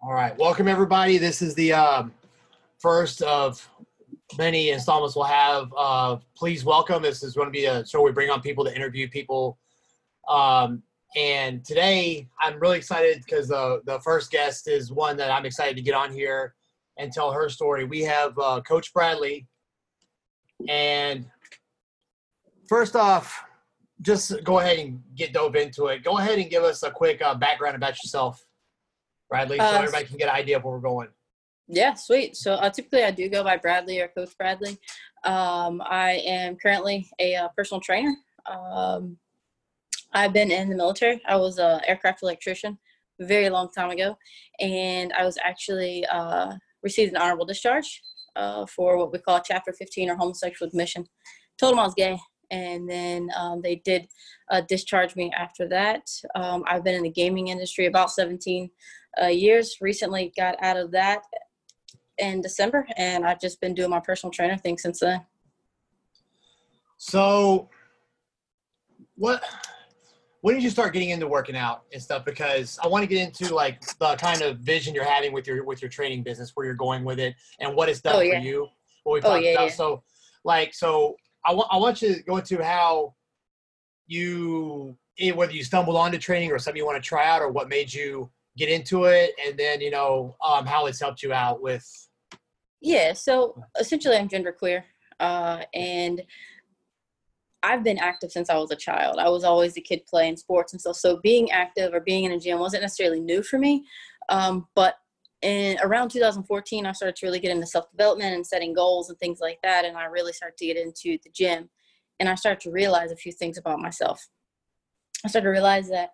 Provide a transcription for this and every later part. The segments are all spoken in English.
All right, welcome everybody. This is the um, first of many installments we'll have. Uh, please welcome. This is going to be a show we bring on people to interview people. Um, and today I'm really excited because the the first guest is one that I'm excited to get on here and tell her story. We have uh, Coach Bradley, and first off, just go ahead and get dove into it. Go ahead and give us a quick uh, background about yourself, Bradley, so Uh, everybody can get an idea of where we're going. Yeah, sweet. So uh, typically I do go by Bradley or Coach Bradley. Um, I am currently a uh, personal trainer. Um, I've been in the military. I was an aircraft electrician a very long time ago, and I was actually uh, received an honorable discharge uh, for what we call Chapter 15 or homosexual admission. Told them I was gay, and then um, they did uh, discharge me after that. Um, I've been in the gaming industry about 17 uh, years. Recently got out of that in December, and I've just been doing my personal trainer thing since then. So, what? When did you start getting into working out and stuff? Because I want to get into like the kind of vision you're having with your with your training business, where you're going with it, and what it's done Oh, for you. What we Oh, talked yeah, about. yeah. So, like, so I want I want you to go into how you whether you stumbled onto training or something you want to try out, or what made you get into it, and then you know um, how it's helped you out with. Yeah, so essentially, I'm genderqueer, uh, and I've been active since I was a child. I was always a kid playing sports and stuff. So being active or being in a gym wasn't necessarily new for me. Um, but in around 2014, I started to really get into self development and setting goals and things like that. And I really started to get into the gym, and I started to realize a few things about myself. I started to realize that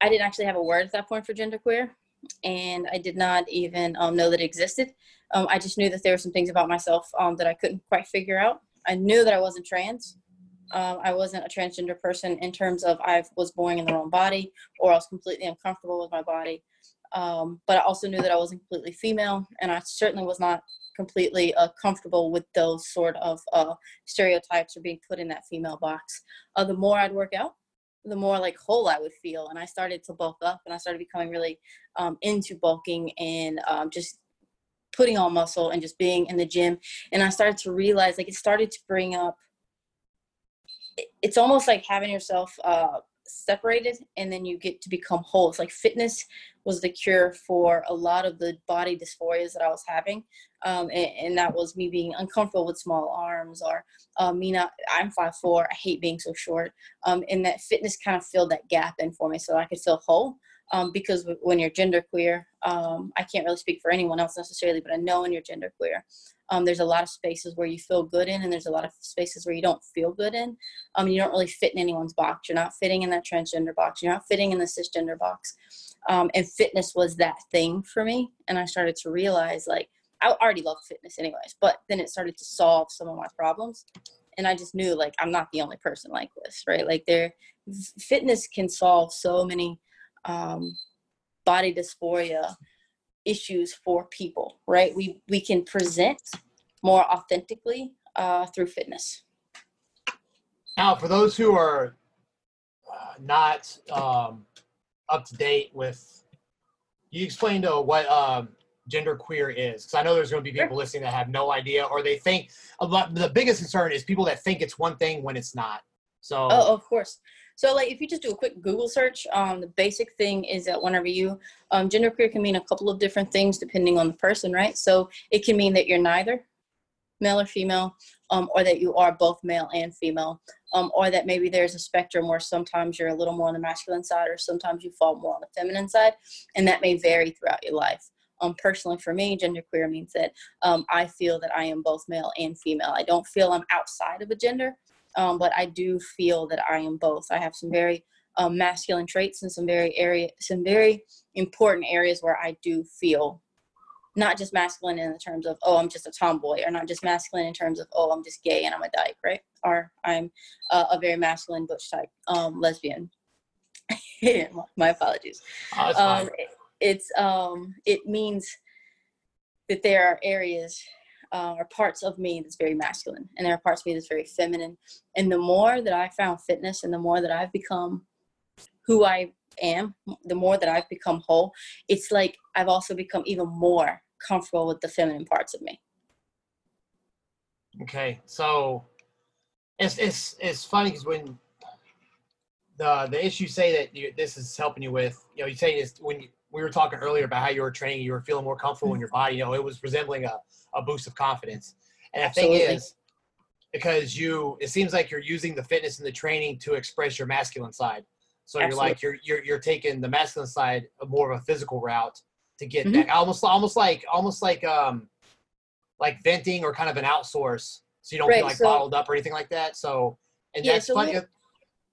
I didn't actually have a word at that point for genderqueer, and I did not even um, know that it existed. Um, I just knew that there were some things about myself um, that I couldn't quite figure out. I knew that I wasn't trans. Um, I wasn't a transgender person in terms of I was born in the wrong body or I was completely uncomfortable with my body. Um, but I also knew that I wasn't completely female, and I certainly was not completely uh, comfortable with those sort of uh, stereotypes or being put in that female box. Uh, the more I'd work out, the more like whole I would feel, and I started to bulk up, and I started becoming really um, into bulking and um, just putting on muscle and just being in the gym and i started to realize like it started to bring up it's almost like having yourself uh separated and then you get to become whole. It's like fitness was the cure for a lot of the body dysphorias that i was having um, and, and that was me being uncomfortable with small arms or uh, me not i'm five four i hate being so short um, and that fitness kind of filled that gap in for me so i could feel whole um, because when you're genderqueer, um, I can't really speak for anyone else necessarily, but I know when you're genderqueer, um, there's a lot of spaces where you feel good in, and there's a lot of spaces where you don't feel good in. Um, you don't really fit in anyone's box. You're not fitting in that transgender box. You're not fitting in the cisgender box. Um, and fitness was that thing for me, and I started to realize like I already loved fitness anyways, but then it started to solve some of my problems, and I just knew like I'm not the only person like this, right? Like there, fitness can solve so many um, body dysphoria issues for people, right? We we can present more authentically uh, through fitness. Now, for those who are uh, not um, up to date with, you explain to what um, gender queer is, because I know there's going to be people listening that have no idea, or they think a lot. The biggest concern is people that think it's one thing when it's not. So, Oh, of course. So, like, if you just do a quick Google search, um, the basic thing is that whenever you, um, genderqueer can mean a couple of different things depending on the person, right? So, it can mean that you're neither male or female, um, or that you are both male and female, um, or that maybe there's a spectrum where sometimes you're a little more on the masculine side, or sometimes you fall more on the feminine side, and that may vary throughout your life. Um, personally, for me, genderqueer means that um, I feel that I am both male and female. I don't feel I'm outside of a gender um, but I do feel that I am both. I have some very um, masculine traits and some very area, some very important areas where I do feel not just masculine in the terms of oh I'm just a tomboy, or not just masculine in terms of oh I'm just gay and I'm a dyke, right? Or I'm uh, a very masculine butch type um, lesbian. My apologies fine. um, it, it's um, it means that there are areas uh, or parts of me that's very masculine, and there are parts of me that's very feminine. And the more that I found fitness, and the more that I've become who I am, the more that I've become whole, it's like I've also become even more comfortable with the feminine parts of me. Okay, so it's it's it's funny because when the the issue say that you, this is helping you with, you know, you say this when you, we were talking earlier about how you were training, you were feeling more comfortable in your body. You know, it was resembling a, a boost of confidence. And the thing is, because you, it seems like you're using the fitness and the training to express your masculine side. So you're like you're you're you're taking the masculine side more of a physical route to get Mhm. that almost almost like almost like um like venting or kind of an outsource, so you don't Right, feel like so- bottled up or anything like that. So and Yeah, that's so funny. we-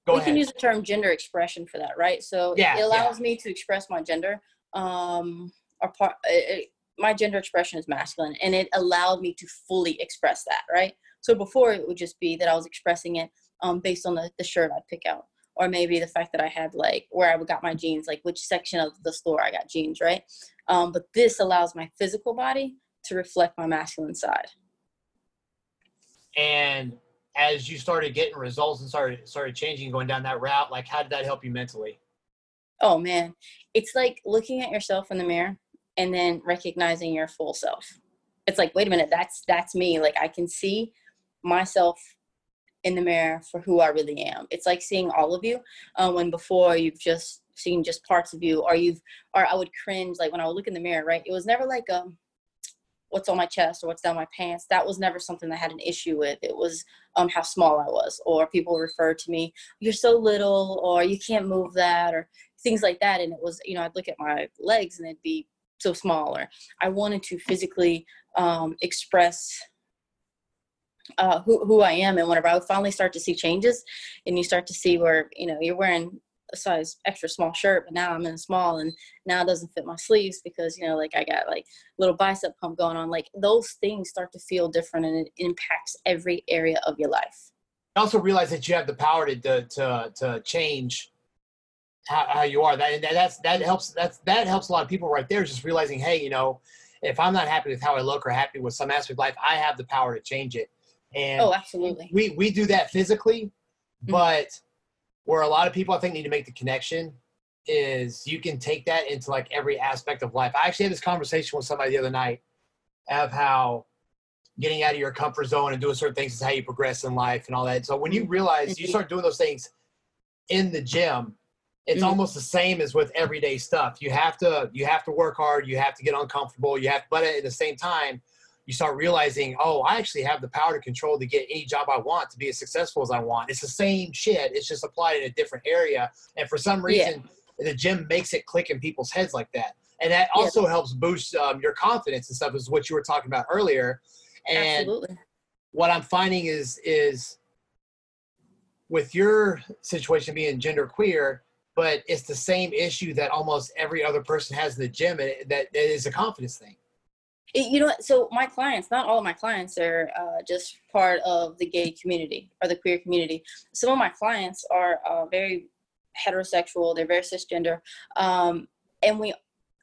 Go we ahead. can use the term gender expression for that, right? So Yeah, it allows me to express my gender. Um, or part, it- my gender expression is masculine, and it allowed me to fully express that, right? So before it would just be that I was expressing it um, based on the, the shirt I'd pick out, or maybe the fact that I had like where I got my jeans, like which section of the store I got jeans, right? Um, but this allows my physical body to reflect my masculine side. and as you started getting results and started started changing, going down that route, like how did that help you mentally? Oh man, it's like looking at yourself in the mirror and then recognizing your full self. It's like, wait a minute, that's that's me. Like I can see myself in the mirror for who I really am. It's like seeing all of you uh, when before you've just seen just parts of you, or you've, or I would cringe like when I would look in the mirror. Right? It was never like um, what's on my chest or what's down my pants. That was never something I had an issue with. It was um how small I was, or people refer to me, you're so little, or you can't move that, or things like that and it was you know i'd look at my legs and it'd be so small or i wanted to physically um, express uh, who, who i am and whenever i would finally start to see changes and you start to see where you know you're wearing a size extra small shirt but now i'm in a small and now it doesn't fit my sleeves because you know like i got like little bicep pump going on like those things start to feel different and it impacts every area of your life I also realize that you have the power to to to, to change how, how you are. That and that's that helps. That's that helps a lot of people right there. Just realizing, hey, you know, if I'm not happy with how I look or happy with some aspect of life, I have the power to change it. And oh absolutely we we do that physically, Mhm. but where a lot of people I think need to make the connection is you can take that into like every aspect of life. I actually had this conversation with somebody the other night of how getting out of your comfort zone and doing certain things is how you progress in life and all that. So when you realize you Mhm. start doing those things in the gym, it's Mhm. almost the same as with everyday stuff. You have to you have to work hard, you have to get uncomfortable, you have but at the same time you start realizing, oh, I actually have the power to control to get any job I want to be as successful as I want. It's the same shit. It's just applied in a different area. And for some Yeah. reason, the gym makes it click in people's heads like that. And that Yeah. also helps boost um, your confidence and stuff, is what you were talking about earlier. And absolutely what I'm finding is is with your situation being gender queer, but it's the same issue that almost every other person has in the gym, and that that is a confidence thing. It- you know what? So my clients not all of my clients are uh, just part of the gay community or the queer community. Some of my clients are uh, very heterosexual they're very cisgender um, and we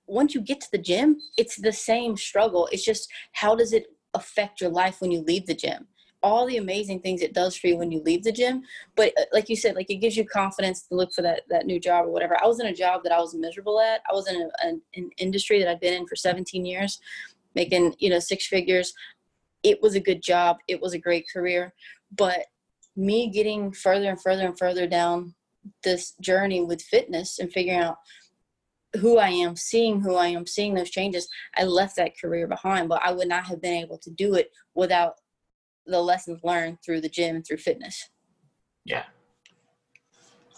once you get to the gym it's the same struggle. It's just how does it affect your life when you leave the gym? All the amazing things it does for you when you leave the gym but uh, like you said like it gives you confidence to look for that that new job or whatever. I was in a job that i was miserable at. I was in a, an, an industry that i'd been in for 17 years making you know six figures. It was a good job. It was a great career. But me getting further and further and further down this journey with fitness and figuring out who i am seeing who i am seeing those changes i left that career behind. But i would not have been able to do it without the lessons learned through the gym and through fitness. Yeah.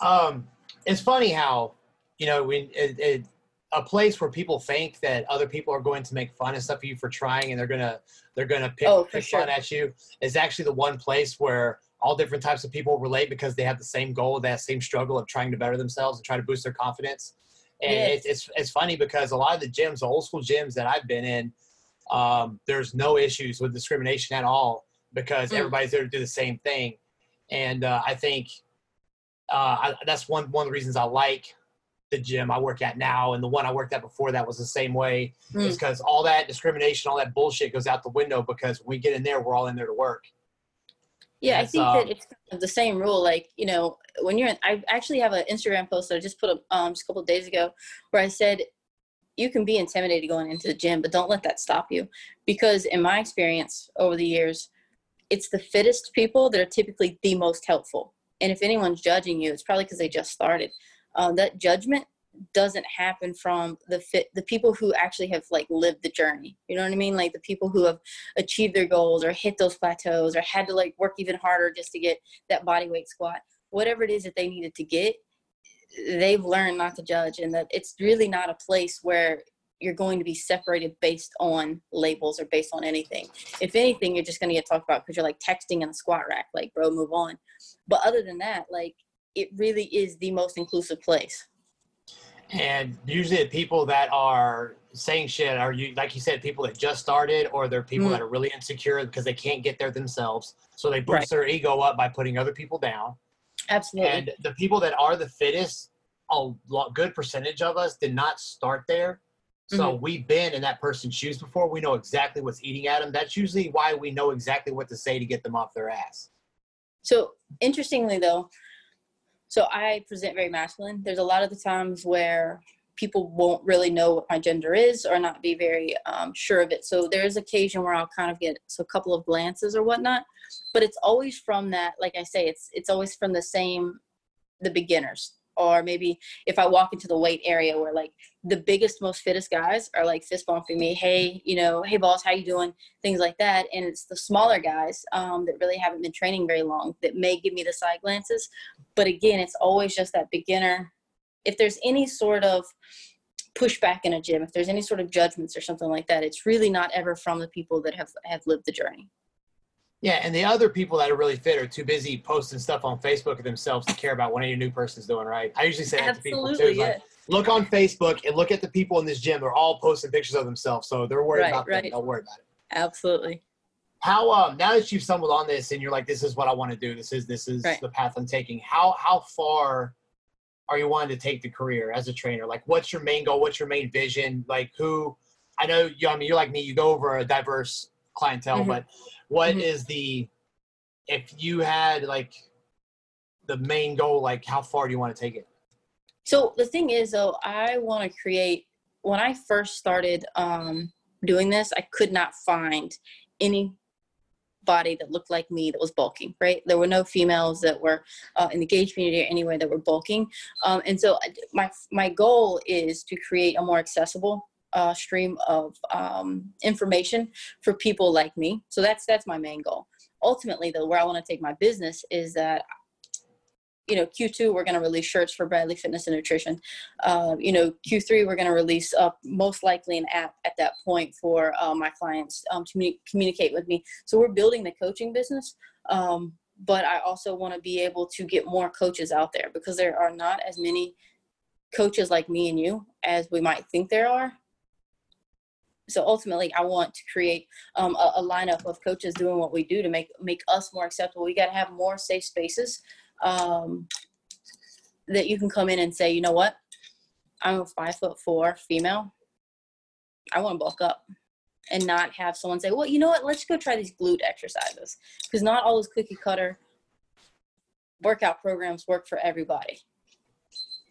Um, it's funny how you know when it, it, a place where people think that other people are going to make fun and stuff of you for trying, and they're gonna they're gonna pick, Oh, pick fun at you, is actually the one place where all different types of people relate because they have the same goal, that same struggle of trying to better themselves and try to boost their confidence. And Yes. it's, it's it's funny because a lot of the gyms, the old school gyms that I've been in, um, there's no issues with discrimination at all because Mm. everybody's there to do the same thing. And uh, I think uh, I, that's one one of the reasons I like the gym I work at now, and the one I worked at before that was the same way. Mm. Is because all that discrimination, all that bullshit goes out the window because when we get in there, we're all in there to work. Yeah, I think that it's kind of the same rule. Like, you know, when you're in, I actually have an Instagram post that I just put up um, just a couple of days ago where I said, you can be intimidated going into the gym, but don't let that stop you. Because in my experience over the years, it's the fittest people that are typically the most helpful. And if anyone's judging you, it's probably because they just started. Uh, that judgment doesn't happen from the fit the people who actually have like lived the journey. You know what i mean? Like the people who have achieved their goals or hit those plateaus or had to like work even harder just to get that body weight squat. Whatever it is that they needed to get they've learned not to judge and that it's really not a place where you're going to be separated based on labels or based on anything. If anything you're just going to get talked about because you're like texting in the squat rack like bro move on. But other than that like it really is the most inclusive place And usually the people that are saying shit are you like you said, people that just started or they're people Mm. that are really insecure because they can't get there themselves. So they boost Right. their ego up by putting other people down. absolutely And the people that are the fittest, a lot, good percentage of us did not start there. So Mm-hmm. we've been in that person's shoes before. We know exactly what's eating at them. That's usually why we know exactly what to say to get them off their ass. So interestingly though, so I present very masculine. There's a lot of the times where people won't really know what my gender is or not be very um, sure of it. So there is occasion where I'll kind of get a couple of glances or whatnot, but it's always from that. Like I say, it's it's always from the same the beginners. Or maybe if I walk into the weight area where like the biggest, most fittest guys are like fist bumping me, hey, you know, hey boss, how you doing? Things like that. And it's the smaller guys um, that really haven't been training very long that may give me the side glances. But again, it's always just that beginner. If there's any sort of pushback in a gym, if there's any sort of judgments or something like that, it's really not ever from the people that have have lived the journey. Yeah, and the other people that are really fit are too busy posting stuff on Facebook of themselves to care about what any new person's doing, right? I usually say that to people too. Absolutely, like, look on Facebook and look at the people in this gym. They're all posting pictures of themselves, so they're worried Right, about right. them. Don't worry about it. Absolutely. How um now that you've stumbled on this and you're like, this is what I want to do. This is this is Right. the path I'm taking. How how far are you wanting to take the career as a trainer? Like, what's your main goal? What's your main vision? Like, who? I know you. I mean, you're like me. You go over a diverse clientele, Mhm. but what Mhm. is the if you had like the main goal? Like, how far do you want to take it? So the thing is, though, I want to create. When I first started um, doing this, I could not find any body that looked like me that was bulking. Right? There were no females that were uh, in the gauge community or anywhere that were bulking. Um, and so my my goal is to create a more accessible uh, stream of um, information for people like me. So that's that's my main goal. Ultimately, though, where I want to take my business is that you know q2 we're going to release shirts for bradley fitness and nutrition uh, you know q3 we're going to release uh, most likely an app at that point for uh, my clients um, to communi- communicate with me so we're building the coaching business um, but i also want to be able to get more coaches out there because there are not as many coaches like me and you as we might think there are so ultimately i want to create um, a, a lineup of coaches doing what we do to make make us more acceptable we got to have more safe spaces um, that you can come in and say, you know what, I'm a five foot four female. I want to bulk up and not have someone say, well, you know what, let's go try these glute exercises. Because not all those cookie cutter workout programs work for everybody.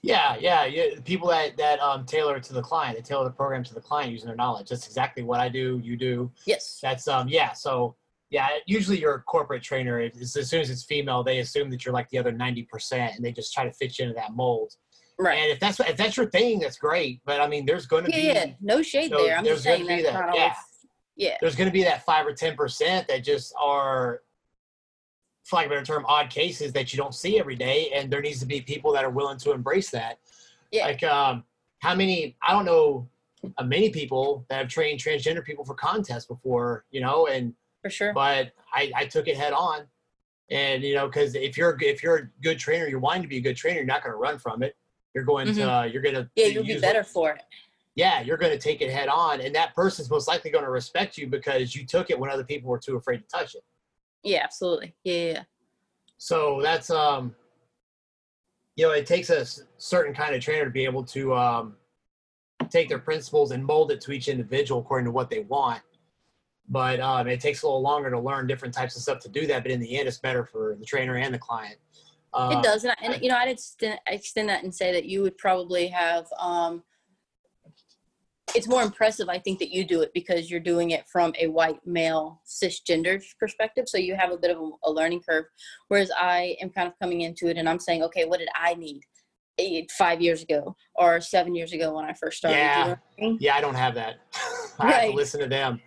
Yeah, yeah, yeah. People that that um tailor to the client, they tailor the program to the client using their knowledge. That's exactly what I do. You do. Yes. That's um yeah. So yeah, usually you're a corporate trainer. As soon as it's female, they assume that you're like the other ninety percent, and they just try to fit you into that mold. Right. And if that's if that's your thing, that's great. But I mean, there's going to Yeah, be yeah. No shade So there. I'm there's just saying gonna be that's that, not yeah. Yeah. there's going to be that five or ten percent that just are, for lack of a better term, odd cases that you don't see every day, and there needs to be people that are willing to embrace that. Yeah. Like, um, how many? I don't know. Uh, many people that have trained transgender people for contests before, you know, and For sure. but I, I took it head on, and you know, because if you're if you're a good trainer, you're wanting to be a good trainer, you're not going to run from it. You're going to uh, you're going to Mm-hmm. Yeah, you'll be better for it. yeah, you're going to take it head on, and that person's most likely going to respect you because you took it when other people were too afraid to touch it. Yeah, absolutely. Yeah, yeah, yeah. So that's um, you know, it takes a certain kind of trainer to be able to um, take their principles and mold it to each individual according to what they want. but um, it takes a little longer to learn different types of stuff to do that. But in the end, it's better for the trainer and the client. Uh, it does, and, I, and you know, I'd extend, extend that and say that you would probably have. Um, it's more impressive, I think, that you do it because you're doing it from a white male cisgendered perspective. So you have a bit of a, a learning curve, whereas I am kind of coming into it and I'm saying, okay, what did I need? eight, five years ago or seven years ago when I first started. Yeah, you know I mean? yeah, I don't have that. I have to listen to them.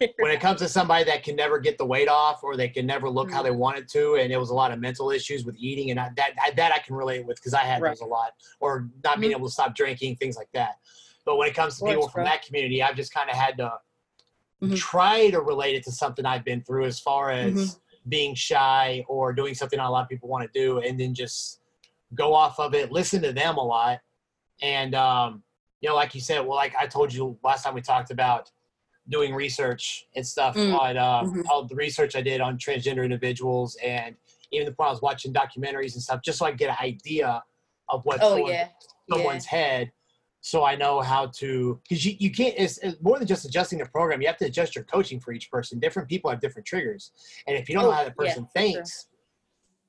when it comes to somebody that can never get the weight off or they can never look how Mhm. they wanted to and it was a lot of mental issues with eating and I, that I, that I can relate with because I had Right. those a lot or not being able to stop drinking things like that but when it comes to course, people from bro. that community I've just kind of had to Mhm. try to relate it to something I've been through as far as Mhm. being shy or doing something not a lot of people want to do and then just go off of it listen to them a lot and um, you know like you said well like I told you last time we talked about doing research and stuff Mm. on um, Mhm. all the research I did on transgender individuals, and even the point I was watching documentaries and stuff, just so I get an idea of what's Oh going yeah. someone's head, so I know how to. Because you, you can't. It's, it's more than just adjusting the program. You have to adjust your coaching for each person. Different people have different triggers, and if you don't know Oh, how the yeah, person sure. thinks,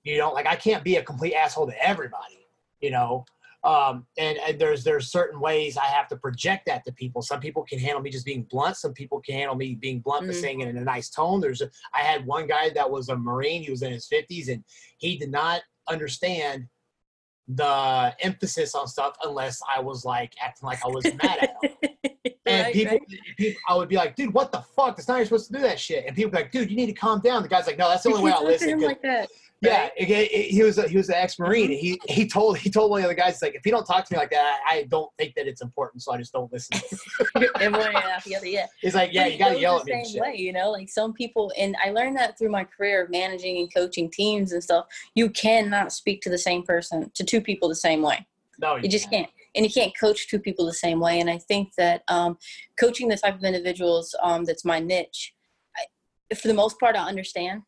you don't like. I can't be a complete asshole to everybody. You know, um, and, and there's there's certain ways I have to project that to people. Some people can handle me just being blunt. Some people can handle me being blunt but Mhm. saying it in a nice tone. There's a, I had one guy that was a Marine. He was in his 50s and he did not understand the emphasis on stuff unless I was like acting like I was mad at him. And Right, people, right. people, I would be like, dude, what the fuck? That's not you're supposed to do that shit. And people be like, dude, you need to calm down. The guy's like, no, that's the only way I'll listen. like that. Yeah, it- it- he was a, he was an ex-marine. He he told he told one of the guys he's like, if you don't talk to me like that, I, I don't think that it's important, so I just don't listen. And together, yeah. He's like, yeah, But you gotta yell the at me. Same way, you know, like some people, and I learned that through my career of managing and coaching teams and stuff. You cannot speak to the same person, to two people the same way. No, You just can't. And you can't coach two people the same way. And I think that um, coaching the type of individuals um, that's my niche, I, for the most part, I understand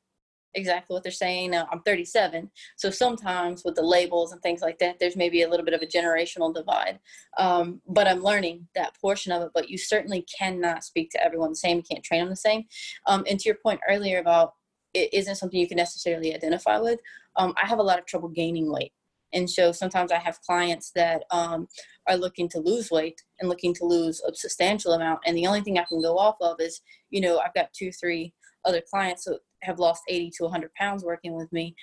exactly what they're saying. Now, I'm 37, so sometimes with the labels and things like that, there's maybe a little bit of a generational divide. Um, but I'm learning that portion of it. But you certainly cannot speak to everyone the same. You can't train them the same. Um, and to your point earlier about it isn't something you can necessarily identify with. Um, I have a lot of trouble gaining weight. And so sometimes I have clients that um, are looking to lose weight and looking to lose a substantial amount. And the only thing I can go off of is, you know, I've got two, three other clients who have lost 80 to 100 pounds working with me.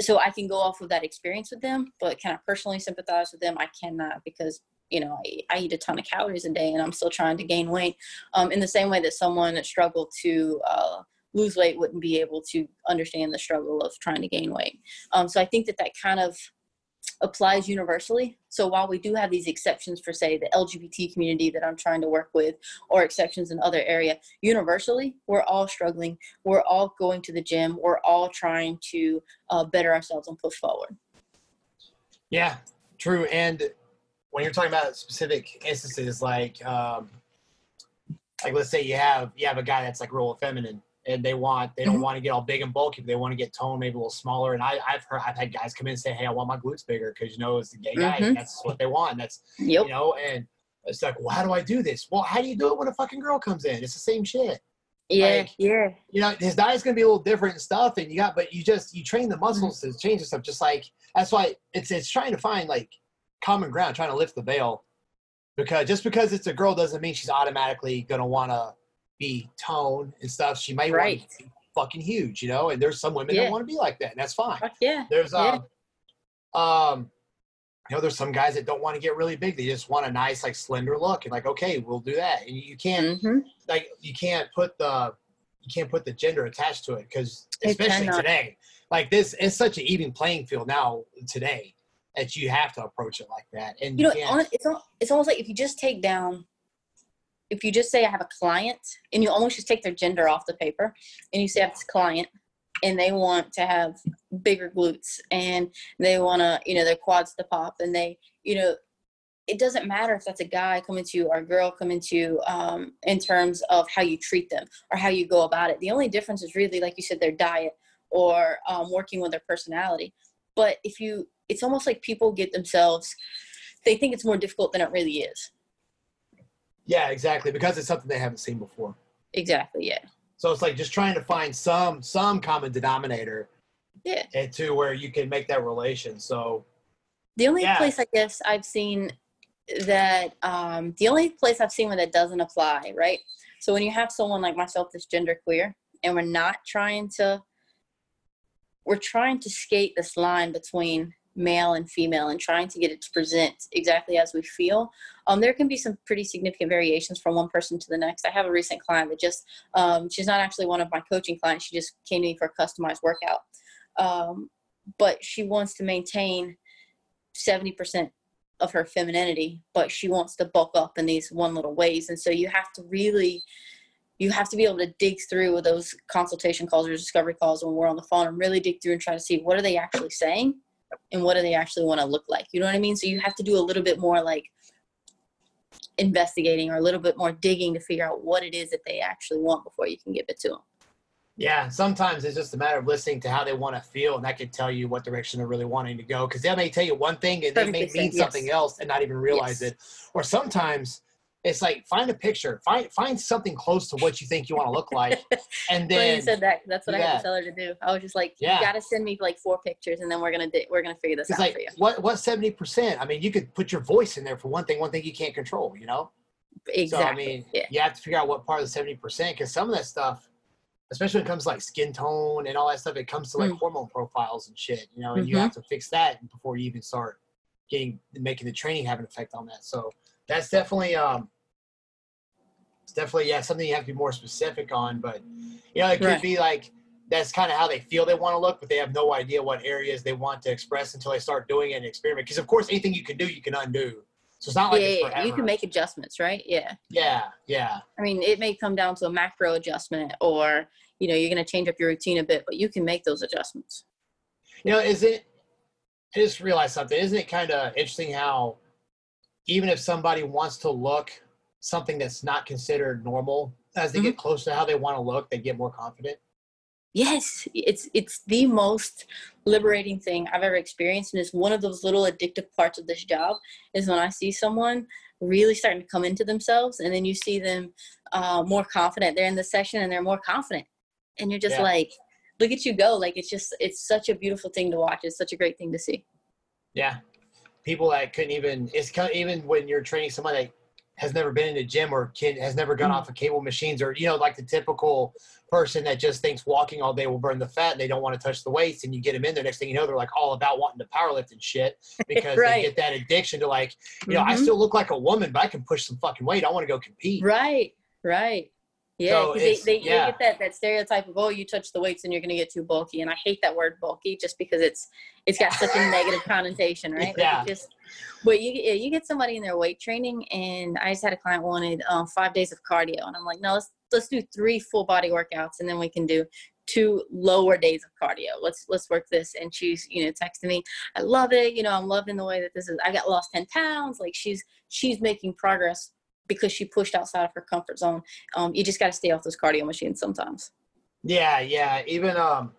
So I can go off of that experience with them, but can I personally sympathize with them? I cannot because, you know, I, I eat a ton of calories a day and I'm still trying to gain weight. Um, in the same way that someone that struggled to uh, lose weight wouldn't be able to understand the struggle of trying to gain weight. Um, so I think that that kind of applies universally. So while we do have these exceptions for, say, the LGBT community that I'm trying to work with, or exceptions in other area, universally, we're all struggling. We're all going to the gym. We're all trying to uh, better ourselves and push forward. Yeah, true. And when you're talking about specific instances, like um, like let's say you have you have a guy that's like real feminine, and they want they don't Mhm. want to get all big and bulky, but they want to get toned maybe a little smaller. And I, I've heard I've had guys come in and say, "Hey, I want my glutes bigger," because you know it's the gay guy. Mhm. That's what they want. That's Yep. you know, and it's like, well, how do I do this? Well, how do you do it when a fucking girl comes in? It's the same shit. Yeah. Like- yeah. you know his diet's gonna be a little different and stuff and you got but you just you train the muscles to change the stuff just like that's why it's it's trying to find like common ground trying to lift the veil because just because it's a girl doesn't mean she's automatically gonna want to be toned and stuff she might Right. want to be fucking huge you know and there's some women Yeah. that want to be like that and that's fine Fuck yeah. there's Yeah. um um you know there's some guys that don't want to get really big they just want a nice like slender look and like okay we'll do that and you, can't hmm like you can't put the you can't put the gender attached to it because especially today like this it's such an even playing field now today that you have to approach it like that and you you, know, it's it's almost like if you just take down, if you just say I have a client, and you almost just take their gender off the paper, and you say I have this client, and they want to have bigger glutes, and they want to, you know, their quads to pop, and they, you know, it doesn't matter if that's a guy coming to you or a girl coming to you um, in terms of how you treat them or how you go about it. The only difference is really, like you said, their diet or um, working with their personality. But if you, it's almost like people get themselves, they think it's more difficult than it really is. Yeah exactly because it's something they haven't seen before Exactly. Yeah. So it's like just trying to find some some common denominator. Yeah. And to where you can make that relation. So The only Yeah. place I guess I've seen that um, the only place I've seen where that doesn't apply, right? So when you have someone like myself that's gender queer, and we're not trying to, we're trying to skate this line between male and female and trying to get it to present exactly as we feel. Um, there can be some pretty significant variations from one person to the next. I have a recent client that just, um, she's not actually one of my coaching clients. She just came to me for a customized workout. Um, but she wants to maintain 70% of her femininity but she wants to bulk up in these one little ways and so you have to really you have to be able to dig through those consultation calls or discovery calls when we're on the phone and really dig through and try to see what are they actually saying and what do they actually want to look like you know what i mean so you have to do a little bit more like investigating or a little bit more digging to figure out what it is that they actually want before you can give it to them yeah, sometimes it's just a matter of listening to how they want to feel, and that can tell you what direction they're really wanting to go. Because they may tell you one thing and they may mean yes. something else and not even realize Yes. it. Or sometimes it's like find a picture, find find something close to what you think you want to look like, and then you said that. That's what I had to tell her to do. I was just like, Yeah. you got to send me like four pictures, and then we're gonna di- we're gonna figure this it's out like for you. what what seventy percent? I mean, you could put your voice in there for one thing, one thing you can't control, you know. Exactly. So I mean, yeah. you have to figure out what part of the seventy percent because some of that stuff, especially when it comes to like skin tone and all that stuff, it comes to like Mm. hormone profiles and shit. You know, and you Mhm. have to fix that before you even start getting making the training have an effect on that. So that's definitely um, it's definitely yeah something you have to be more specific on. But you know, it could Right. be like that's kind of how they feel they want to look, but they have no idea what areas they want to express until they start doing it and experiment. Because of course, anything you can do, you can undo. So it's not like yeah, it's you can make adjustments, right? Yeah. Yeah, yeah. I mean, it may come down to a macro adjustment, or you know, you're gonna change up your routine a bit, but you can make those adjustments. You know, is it? I just realized something. Isn't it kind of interesting how, even if somebody wants to look something that's not considered normal, as they get close to how they want to look, they get more confident. Yes, it's it's the most liberating thing I've ever experienced, and it's one of those little addictive parts of this job. Is when I see someone really starting to come into themselves, and then you see them uh, more confident. They're in the session and they're more confident, and you're just Yeah. like, look at you go! Like it's just it's such a beautiful thing to watch. It's such a great thing to see. Yeah, people that couldn't even. It's kind even when you're training someone that has never been in a gym or kid has never gone Mhm. off of cable machines or you know like the typical person that just thinks walking all day will burn the fat and they don't want to touch the weights and you get them in there next thing you know they're like all about wanting to powerlift and shit because Right. they get that addiction to like you know I Mhm. still look like a woman but I can push some fucking weight I want to go compete Right, right. Yeah, So they, they, yeah. they get that, that stereotype of oh you touch the weights and you're gonna get too bulky and I hate that word bulky just because it's it's got such a negative connotation right Like, Yeah. just but you yeah, you get somebody in their weight training and I just had a client wanted um, five days of cardio and I'm like no let's let's do three full body workouts and then we can do two lower days of cardio let's let's work this and she's you know texting me I love it you know I'm loving the way that this is I got lost 10 pounds like she's she's making progress because she pushed outside of her comfort zone. Um, you just got to stay off those cardio machines sometimes. yeah yeah even um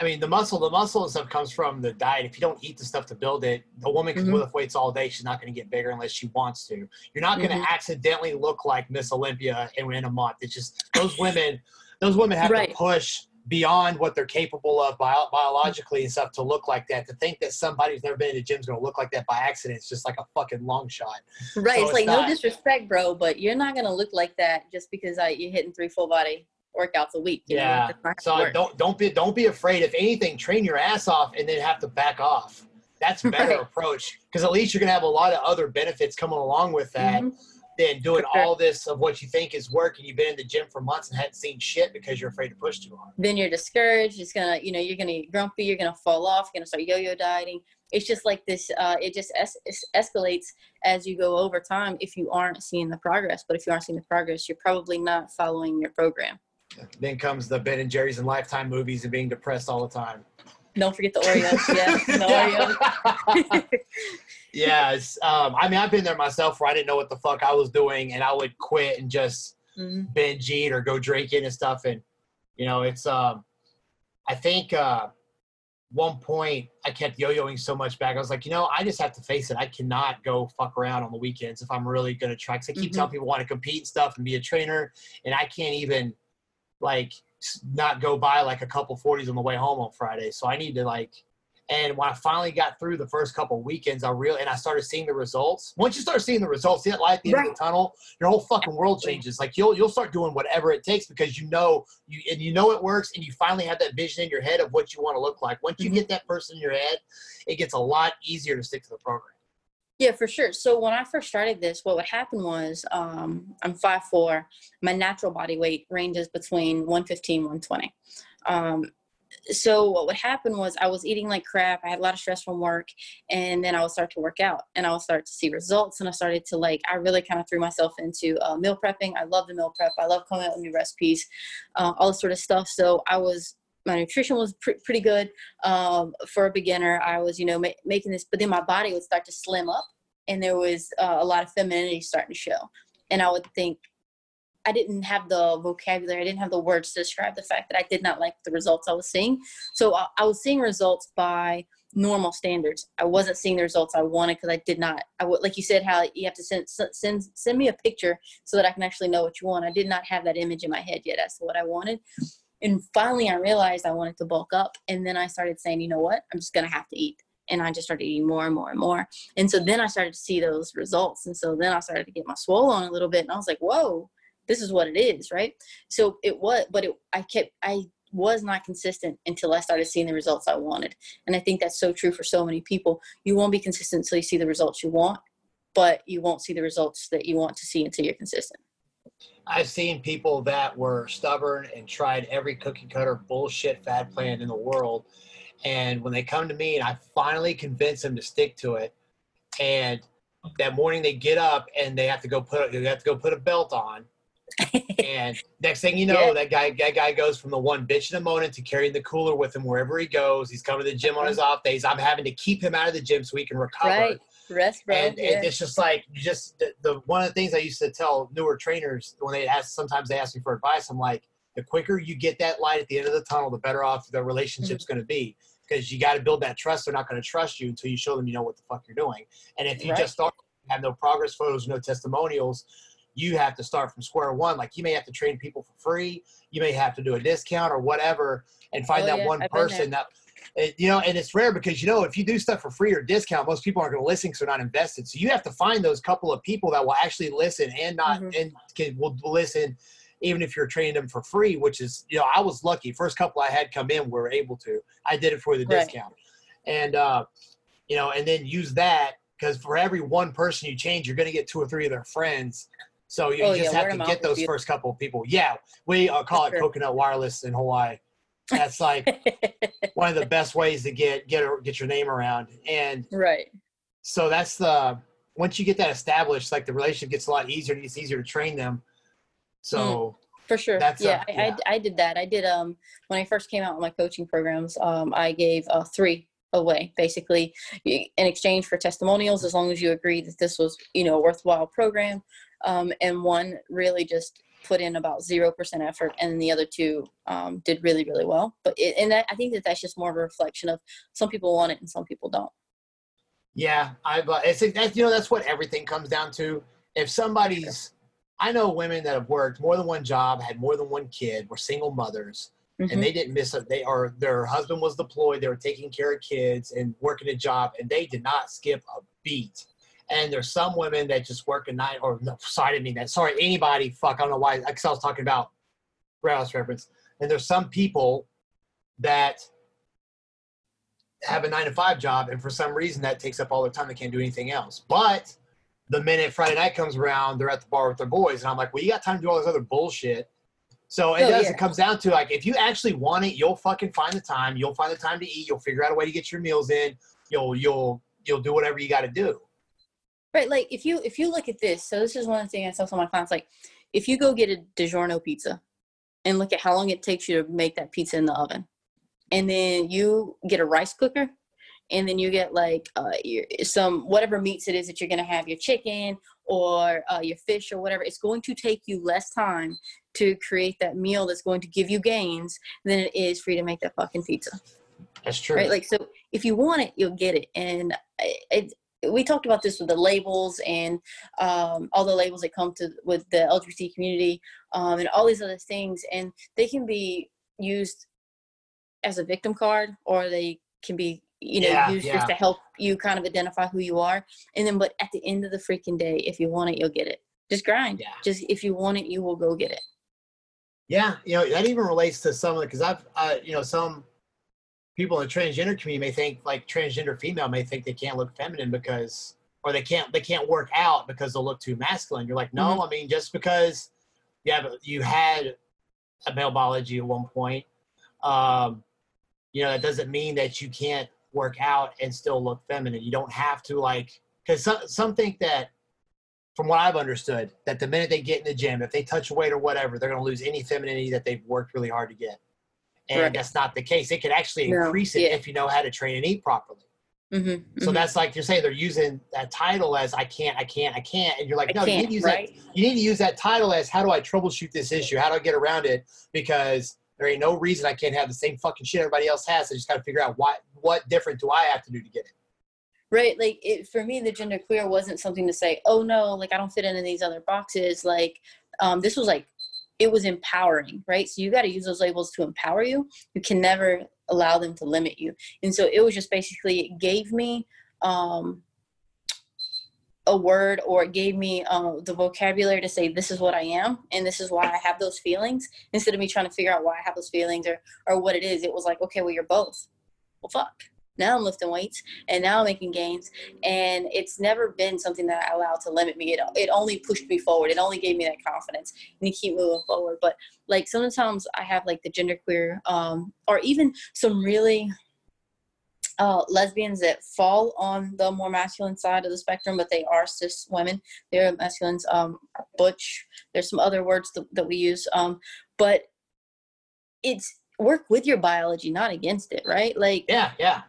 I mean the muscle the muscle and stuff comes from the diet if you don't eat the stuff to build it a woman can Mhm. lift weights all day she's not going to get bigger unless she wants to you're not going to Mhm. accidentally look like Miss Olympia in, in a month it's just those women those women have Right. to push beyond what they're capable of bio- biologically and stuff to look like that to think that somebody who's never been in the gym is going to look like that by accident is just like a fucking long shot Right. So it's it's like not- no disrespect, bro, but you're not gonna look like that just because I, you're hitting three full body workouts a week. You know, Yeah. that's So don't don't be don't be afraid. If anything, train your ass off and then have to back off. That's a better Right. approach because at least you're gonna have a lot of other benefits coming along with that Mhm. Than doing sure. all this of what you think is work and you've been in the gym for months and hadn't seen shit because you're afraid to push too hard. Then you're discouraged. It's gonna, you know, you're gonna get grumpy. You're gonna fall off. You're gonna start yo-yo dieting. It's just like this. Uh, it just es- es- escalates as you go over time if you aren't seeing the progress. But if you aren't seeing the progress, you're probably not following your program. Then comes the Ben and Jerry's and Lifetime movies and being depressed all the time. Don't forget the Oreos. yeah, the Oreos. yeah, it's, um, I mean, I've been there myself where I didn't know what the fuck I was doing, and I would quit and just Mhm. binge eat or go drinking and stuff. And you know, it's um, I think uh, one point I kept yo-yoing so much back. I was like, you know, I just have to face it. I cannot go fuck around on the weekends if I'm really gonna try. Cause I keep Mhm. telling people I want to compete and stuff and be a trainer, and I can't even like not go by like a couple 40s on the way home on Friday. So I need to like. And when I finally got through the first couple weekends, I real and I started seeing the results. Once you start seeing the results, see that light at the end of the tunnel, your whole fucking world changes. Like you'll you'll start doing whatever it takes because you know you and you know it works, and you finally have that vision in your head of what you want to look like. Once you Mhm. get that person in your head, it gets a lot easier to stick to the program. Yeah, for sure. So when I first started this, what would happen was um, I'm 5'4". My natural body weight ranges between 115, 120. Um, so what would happen was I was eating like crap. I had a lot of stress from work, and then I would start to work out, and I would start to see results. And I started to like, I really kind of threw myself into uh, meal prepping. I love the meal prep. I love coming up with new recipes, uh, all this sort of stuff. So I was my nutrition was pre- pretty good um, for a beginner. I was, you know, ma- making this, but then my body would start to slim up, and there was uh, a lot of femininity starting to show. And I would think I didn't have the vocabulary, I didn't have the words to describe the fact that I did not like the results I was seeing. So I, I was seeing results by normal standards. I wasn't seeing the results I wanted because I did not. I would, like you said, how you have to send send send me a picture so that I can actually know what you want. I did not have that image in my head yet as to what I wanted. And finally, I realized I wanted to bulk up, and then I started saying, you know what, I'm just gonna have to eat. And I just started eating more and more and more. And so then I started to see those results. And so then I started to get my swole on a little bit. And I was like, whoa, this is what it is, right? So it was, but it, I kept, I was not consistent until I started seeing the results I wanted. And I think that's so true for so many people. You won't be consistent until you see the results you want, but you won't see the results that you want to see until you're consistent. I've seen people that were stubborn and tried every cookie cutter bullshit fad plan in the world. And when they come to me and I finally convince them to stick to it, and that morning they get up and they have to go put they have to go put a belt on. and next thing you know, Yeah. that guy that guy goes from the one bitch in and moment to carrying the cooler with him wherever he goes. He's coming to the gym on mm-hmm. his off days. I'm having to keep him out of the gym so he can recover. Right. Rest, bro. And yeah. it, it's just like you just the, the one of the things I used to tell newer trainers when they ask sometimes they ask me for advice. I'm like, the quicker you get that light at the end of the tunnel, the better off the relationship's Mm-hmm. going to be because you got to build that trust. They're not going to trust you until you show them you know what the fuck you're doing. And if you Right. just start have no progress photos, no testimonials, you have to start from square one. Like you may have to train people for free, you may have to do a discount or whatever, and find Oh, that yeah, one I've person that it, you know, and it's rare because you know if you do stuff for free or discount, most people aren't going to listen because they're not invested. So you have to find those couple of people that will actually listen and not Mhm. and can will listen, even if you're training them for free. Which is, you know, I was lucky. First couple I had come in were able to. I did it for the Right. discount, and uh, you know, and then use that because for every one person you change, you're going to get two or three of their friends. So you Oh, just yeah, have word to get those first couple of people. Yeah, we uh, call it sure. coconut wireless in Hawaii. That's like one of the best ways to get get a, get your name around. And right. so that's the once you get that established, like the relationship gets a lot easier and it's easier to train them. So For sure. That's, yeah, I, yeah. I, I did that. I did um when I first came out with my coaching programs, um, I gave uh, three away basically in exchange for testimonials as long as you agreed that this was you know a worthwhile program um, and one really just put in about zero percent effort and the other two um, did really really well but it, and that, i think that that's just more of a reflection of some people want it and some people don't yeah, I've uh, it's that's you know that's what everything comes down to. If somebody's I know women that have worked more than one job, had more than one kid, were single mothers, Mhm. and they didn't miss it. They are their husband was deployed. They were taking care of kids and working a job, and they did not skip a beat. And there's some women that just work a night, or no, sorry, I didn't mean that. Sorry, anybody. Fuck, I don't know why. Because I was talking about Rouse reference. And there's some people that have a nine to five job, and for some reason that takes up all their time. They can't do anything else. But the minute Friday night comes around, they're at the bar with their boys, and I'm like, well, you got time to do all this other bullshit. So it Oh, does. yeah. It comes down to like if you actually want it, you'll fucking find the time. You'll find the time to eat. You'll figure out a way to get your meals in. You'll you'll you'll do whatever you got to do. Right. Like if you if you look at this, so this is one of the things I tell some of my clients. Like if you go get a DiGiorno pizza and look at how long it takes you to make that pizza in the oven, and then you get a rice cooker, and then you get like uh, your, some whatever meats it is that you're gonna have, your chicken or uh, your fish or whatever. It's going to take you less time to create that meal that's going to give you gains than it is for you to make that fucking pizza. That's true. right? Like, so if you want it, you'll get it. And it, it, we talked about this with the labels and um, all the labels that come to with the LGBT community um, and all these other things, and they can be used as a victim card, or they can be you know Yeah, used yeah. just to help you kind of identify who you are. And then, but at the end of the freaking day, if you want it, you'll get it. Just grind. Yeah. Just if you want it, you will go get it. Yeah, you know that even relates to some of because I've uh, you know some people in the transgender community may think like transgender female may think they can't look feminine because or they can't they can't work out because they'll look too masculine. You're like, no, I mean just because you have you had a male biology at one point, um, you know that doesn't mean that you can't work out and still look feminine. You don't have to like because some some think that from what I've understood, that the minute they get in the gym, if they touch weight or whatever, they're going to lose any femininity that they've worked really hard to get. And Right. that's not the case. It could actually No, increase it yeah. if you know how to train and eat properly. Mm-hmm, So that's like you're saying they're using that title as I can't, I can't, I can't, and you're like, no, you need to use right? that. You need to use that title as how do I troubleshoot this issue? How do I get around it? Because there ain't no reason I can't have the same fucking shit everybody else has. I just got to figure out what what different do I have to do to get it. right like it for me the gender queer wasn't something to say oh no like i don't fit into these other boxes like um this was like it was empowering right? So you got to use those labels to empower you. You can never allow them to limit you. And so it was just basically it gave me um a word or it gave me uh, the vocabulary to say this is what i am and this is why i have those feelings instead of me trying to figure out why i have those feelings or or what it is. It was like okay well you're both. Well fuck now i'm lifting weights and now i'm making gains and it's never been something that i allowed to limit me it, it only pushed me forward it only gave me that confidence and to keep moving forward but like sometimes i have like the genderqueer um or even some really uh, lesbians that fall on the more masculine side of the spectrum, but they are cis women. They're masculines. Um, butch. There's some other words that, that we use. Um, but it's work with your biology, not against it, right? Like Yeah, yeah.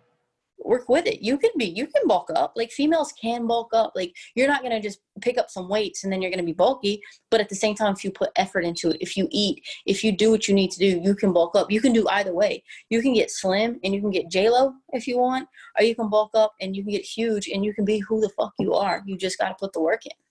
Work with it. You can be, you can bulk up. Like females can bulk up. Like you're not gonna just pick up some weights and then you're gonna be bulky. But at the same time, if you put effort into it, if you eat, if you do what you need to do, you can bulk up. You can do either way. You can get slim and you can get J Lo if you want, or you can bulk up and you can get huge and you can be who the fuck you are. You just gotta put the work in.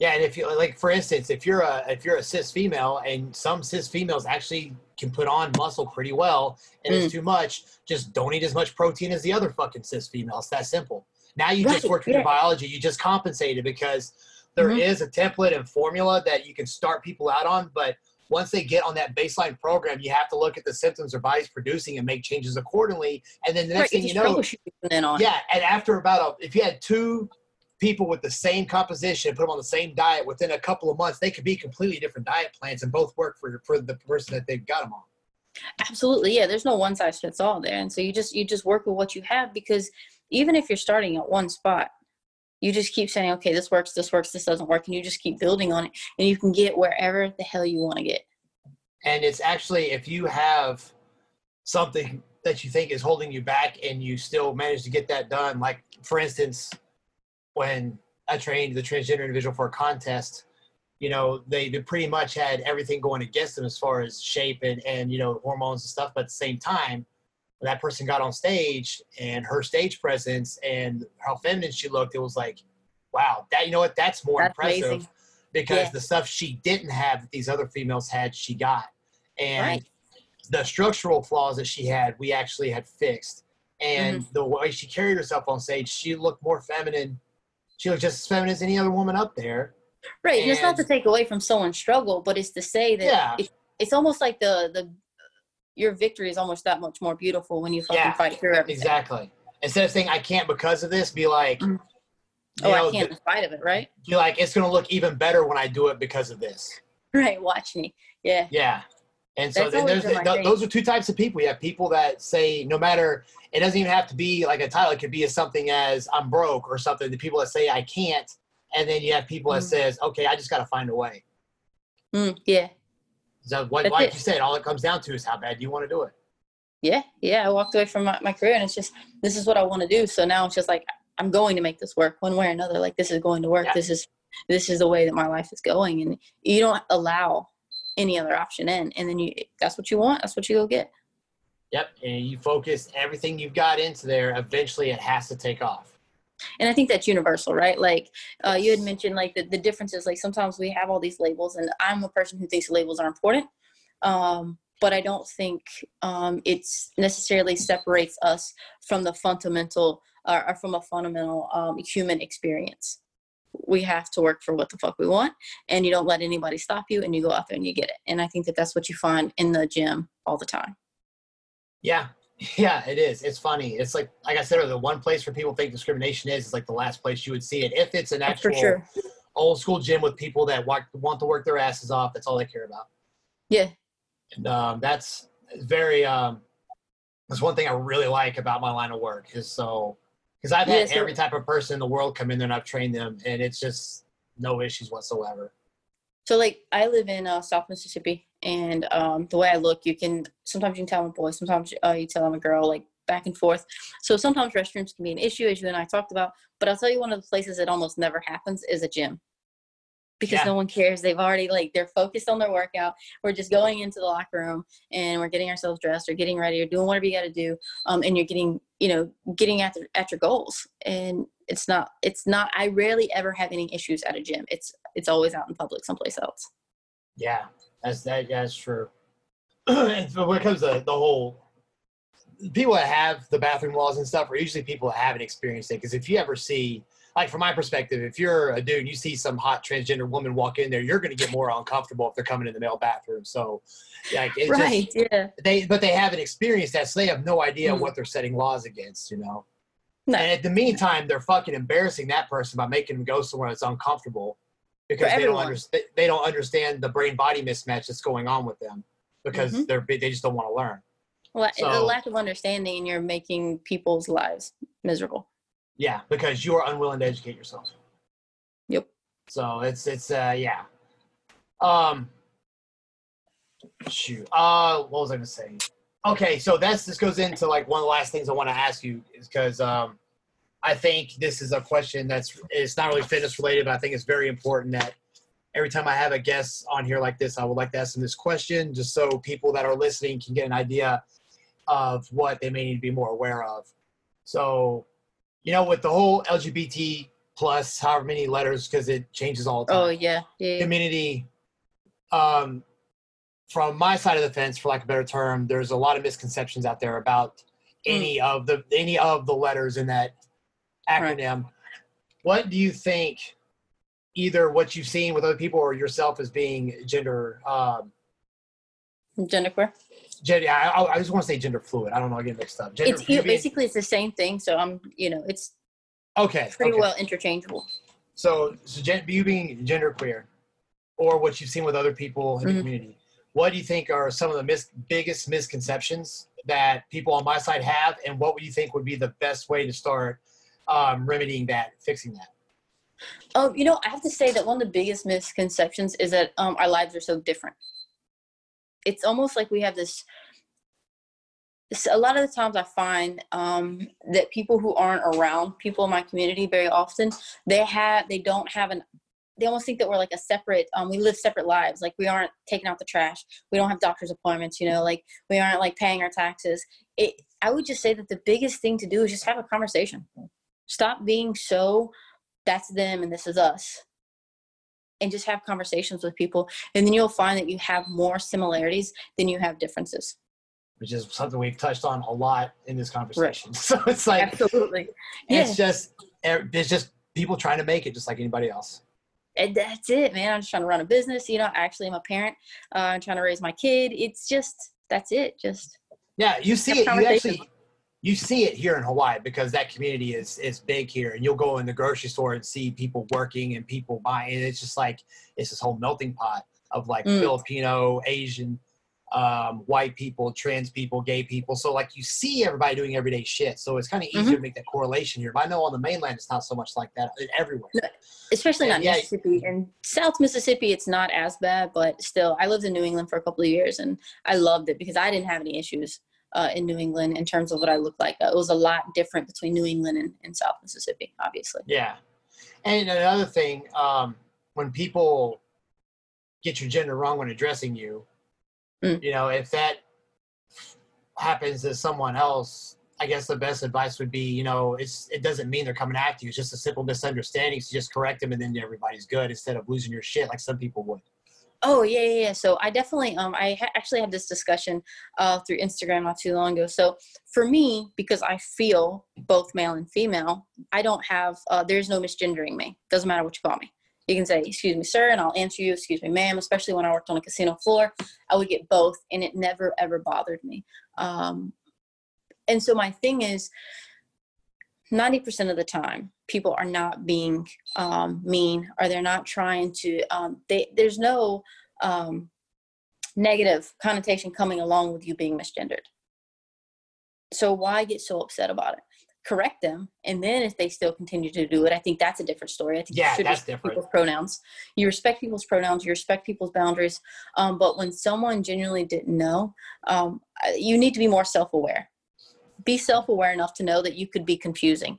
Yeah, and if you like, for instance, if you're a if you're a cis female, and some cis females actually can put on muscle pretty well, and Mm. it's too much, just don't eat as much protein as the other fucking cis females. That simple. Now you just Right, worked with your biology. You just compensated because there is Mhm. a template and formula that you can start people out on, but once they get on that baseline program, you have to look at the symptoms their body's producing and make changes accordingly. And then the next Right, thing you know, yeah, and after about a, if you had two people with the same composition, put them on the same diet within a couple of months, they could be completely different diet plans and both work for for the person that they've got them on. absolutely yeah there's no one size fits all there and so you just you just work with what you have because even if you're starting at one spot you just keep saying okay this works this works this doesn't work and you just keep building on it and you can get wherever the hell you want to get And it's actually if you have something that you think is holding you back and you still manage to get that done, like for instance, when I trained the transgender individual for a contest, you know, they, they pretty much had everything going against them as far as shape and, and you know, hormones and stuff. But at the same time, when that person got on stage and her stage presence and how feminine she looked, it was like, wow, that you know what, that's more That's impressive amazing. because Yeah. the stuff she didn't have that these other females had, she got. And Right. the structural flaws that she had, we actually had fixed. And Mm-hmm. the way she carried herself on stage, she looked more feminine. She looked just as feminine as any other woman up there. right and it's not to take away from someone's struggle but it's to say that Yeah. it, it's almost like the the your victory is almost that much more beautiful when you fucking Yeah, fight through everything Exactly. Instead of saying I can't because of this, be like, Mhm. oh know, i can't in spite of it right be like, it's gonna look even better when I do it because of this. right watch me yeah Yeah. And so then there's th- those are two types of people. You have people that say no matter it doesn't even have to be like a title. It could be as something as I'm broke or something. The people that say I can't, and then you have people that Mm. says okay, I just got to find a way. Mm, yeah So what, That's like it. you said, all it comes down to is how bad do you want to do it. yeah yeah i walked away from my, my career and it's just this is what i want to do so now it's just like i'm going to make this work one way or another like this is going to work Yeah. this is this is the way that my life is going and you don't allow any other option in and then you that's what you want that's what you go get Yep, and you focus everything you've got into there. Eventually, it has to take off. and i think that's universal right like uh, you had mentioned like the, the differences like sometimes we have all these labels and i'm a person who thinks labels are important um, but i don't think um, it's necessarily separates us from the fundamental or, or from a fundamental um, human experience we have to work for what the fuck we want and you don't let anybody stop you and you go out there and you get it and i think that that's what you find in the gym all the time Yeah, yeah, it is. It's funny. It's like, like I said, the one place where people think discrimination is is like the last place you would see it. If it's an actual for sure old school gym with people that want, want to work their asses off, that's all they care about. yeah And um, that's very. Um, that's one thing I really like about my line of work is so because I've had Yeah, so- every type of person in the world come in there and I've trained them, and it's just no issues whatsoever. So like I live in uh, South Mississippi, and um, the way I look, you can sometimes you can tell I'm a boy, sometimes uh, you tell I'm a girl, like back and forth. So sometimes restrooms can be an issue, as you and I talked about. But I'll tell you, one of the places that almost never happens is a gym, because Yeah. no one cares. They've already like they're focused on their workout. We're just going into the locker room and we're getting ourselves dressed or getting ready or doing whatever you got to do, um, and you're getting you know getting at the, at your goals. And it's not it's not. I rarely ever have any issues at a gym. It's it's always out in public someplace else. Yeah, that's that. That's true. and so when it comes to the whole people that have the bathroom walls and stuff are usually people that haven't experienced it. Because if you ever see, like from my perspective, if you're a dude, and you see some hot transgender woman walk in there, you're going to get more uncomfortable if they're coming in the male bathroom. So, like, it's right just, yeah they but they haven't experienced that, so they have no idea Mhm. what they're setting laws against. You know. No. And at the meantime, they're fucking embarrassing that person by making them go somewhere that's uncomfortable because they don't understand. They don't understand the brain body mismatch that's going on with them because Mhm. they're they just don't want to learn. well So- lack of understanding you're making people's lives miserable Yeah, because you are unwilling to educate yourself. Yep. So it's it's uh yeah. Um. Shoot. Uh, what was I gonna say? Okay, so that's this goes into like one of the last things I want to ask you is because um, I think this is a question that's it's not really fitness related, but I think it's very important that every time I have a guest on here like this, I would like to ask them this question just so people that are listening can get an idea of what they may need to be more aware of. So, you know, with the whole LGBT plus however many letters because it changes all the time. oh yeah yeah, community um, from my side of the fence for lack of a better term there's a lot of misconceptions out there about any of the any of the letters in that acronym. What do you think either what you've seen with other people or yourself as being gender um genderqueer gender I, I just want to say gender fluid i don't know i get mixed up gender it's being- basically it's the same thing so i'm you know it's okay pretty okay. well interchangeable So, so gen- you being genderqueer, or what you've seen with other people in the Mhm. community, what do you think are some of the mis- biggest misconceptions that people on my side have, and what would you think would be the best way to start um, remedying that, fixing that? oh you know i have to say that one of the biggest misconceptions is that um, our lives are so different it's almost like we have this A lot of the times I find um, that people who aren't around people in my community very often, they have they don't have an they almost think that we're like a separate um, we live separate lives. Like we aren't taking out the trash. We don't have doctor's appointments you know like we aren't like paying our taxes. It i would just say that the biggest thing to do is just have a conversation. Stop being so that's them and this is us and just have conversations with people and then you'll find that you have more similarities than you have differences Which is something we've touched on a lot in this conversation. So it's like absolutely yeah it's just it's just people trying to make it just like anybody else. and that's it man i'm just trying to run a business you know actually i'm a parent uh, i'm trying to raise my kid it's just that's it just Yeah, you see it. You actually you see it here in Hawaii because that community is is big here, and you'll go in the grocery store and see people working and people buying. And it's just like it's this whole melting pot of like Mm. Filipino, Asian, um, white people, trans people, gay people. So like you see everybody doing everyday shit. So it's kind of easier Mm-hmm. to make that correlation here. But I know on the mainland it's not so much like that everywhere. especially Yeah, not yeah. Mississippi. And South Mississippi, it's not as bad, but still, I lived in New England for a couple of years and I loved it because I didn't have any issues uh, in New England in terms of what I looked like. Uh, it was a lot different between New England and, and South Mississippi, obviously. Yeah. And another thing, um, when people get your gender wrong when addressing you, Mm. you know, if that, happens to someone else, I guess the best advice would be, you know, it's it doesn't mean they're coming after you. It's just a simple misunderstanding. So just correct them, and then everybody's good instead of losing your shit like some people would. Oh yeah, yeah, yeah. So I definitely, um, I ha- actually had this discussion uh, through Instagram not too long ago. So for me, because I feel both male and female, I don't have. Uh, there's no misgendering me. Doesn't matter what you call me. You can say, "Excuse me, sir," and I'll answer you, "Excuse me, ma'am." Especially when I worked on a casino floor, I would get both, and it never ever bothered me. Um, and so my thing is, ninety percent of the time, people are not being um, mean or they're not trying to um, they, there's no um, negative connotation coming along with you being misgendered. So why get so upset about it? Correct them and then if they still continue to do it i think that's a different story. I think Yeah, you should that's respect different. people's pronouns. You respect people's pronouns you respect people's boundaries um, but when someone genuinely didn't know um, you need to be more self-aware be self-aware enough to know that you could be confusing.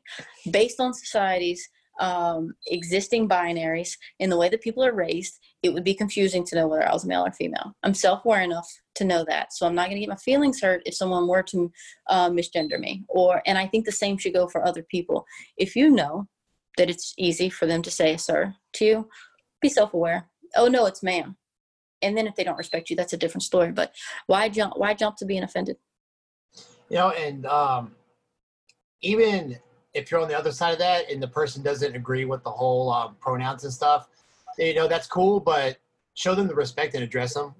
Based on society's um, existing binaries in the way that people are raised it would be confusing to know whether i was male or female. I'm self-aware enough to know that so i'm not going to get my feelings hurt if someone were to uh, misgender me or and i think the same should go for other people. If you know that it's easy for them to say sir to you be self-aware. Oh no it's ma'am. And then if they don't respect you that's a different story but why jump why jump to being offended You know, and um, even if you're on the other side of that and the person doesn't agree with the whole um, pronouns and stuff, you know, that's cool, but show them the respect and address them.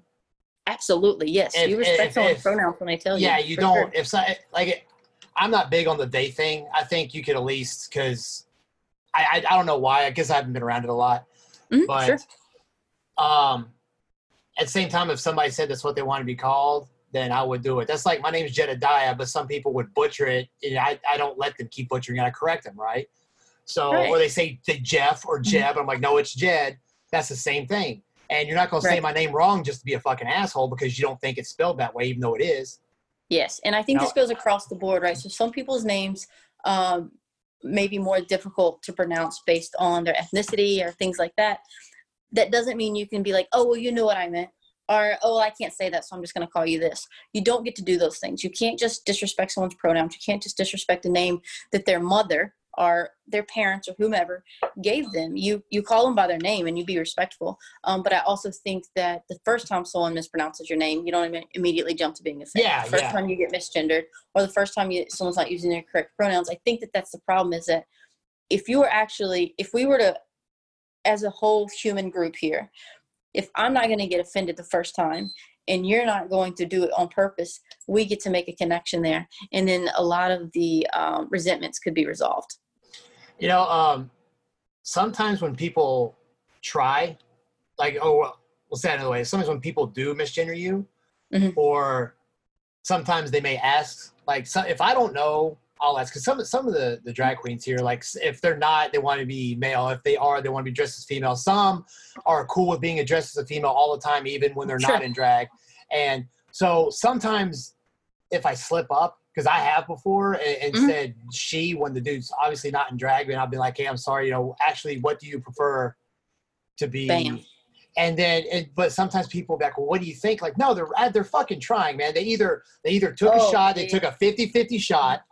Absolutely, yes. If- you respect if- if- pronouns when I tell you. yeah, you don't. sure. If so, like, I'm not big on the day thing. I think you could at least because I, I I don't know why. I guess I haven't been around it a lot, Mhm, but sure. um, at the same time, if somebody said that's what they want to be called, then I would do it. That's like my name's Jedediah, but some people would butcher it, and I, I don't let them keep butchering it. I correct them, right? So, Right. or they say the Jeff or Mhm. Jeb, I'm like, no, it's Jed. That's the same thing. And you're not going to say my name wrong just to be a fucking asshole because you don't think it's spelled that way, even though it is. Yes, and I think this goes across the board, right? So some people's names um, may be more difficult to pronounce based on their ethnicity or things like that. That doesn't mean you can be like, oh, well, you know what I meant. Or, oh, I can't say that, so I'm just going to call you this. You don't get to do those things. You can't just disrespect someone's pronouns. You can't just disrespect a name that their mother or their parents or whomever gave them. You you call them by their name and you be respectful. Um, but I also think that the first time someone mispronounces your name, you don't imme- immediately jump to being offended. Yeah, the first yeah. time you get misgendered or the first time you, someone's not using their correct pronouns, I think that that's the problem. Is that if you were actually, if we were to, as a whole human group here, if I'm not going to get offended the first time and you're not going to do it on purpose, we get to make a connection there, and then a lot of the um, resentments could be resolved. You know, um, sometimes when people try, like, oh, well, we'll say it another way. Sometimes when people do misgender you, Mhm. or sometimes they may ask, like, so if I don't know, I'll ask. Because some some of the the drag queens here, like, if they're not, they want to be male. If they are, they want to be dressed as female. Some are cool with being addressed as a female all the time, even when they're Sure. not in drag. And so sometimes, if I slip up, because I have before, and, and Mhm. said she when the dude's obviously not in drag, and I'll be like, hey, I'm sorry, you know, actually, what do you prefer to be? Bam. And then, it, but sometimes people be like, well, what do you think? Like, no, they're uh, they're fucking trying, man. They either they either took a Oh, shot, they took a 50-50 shot,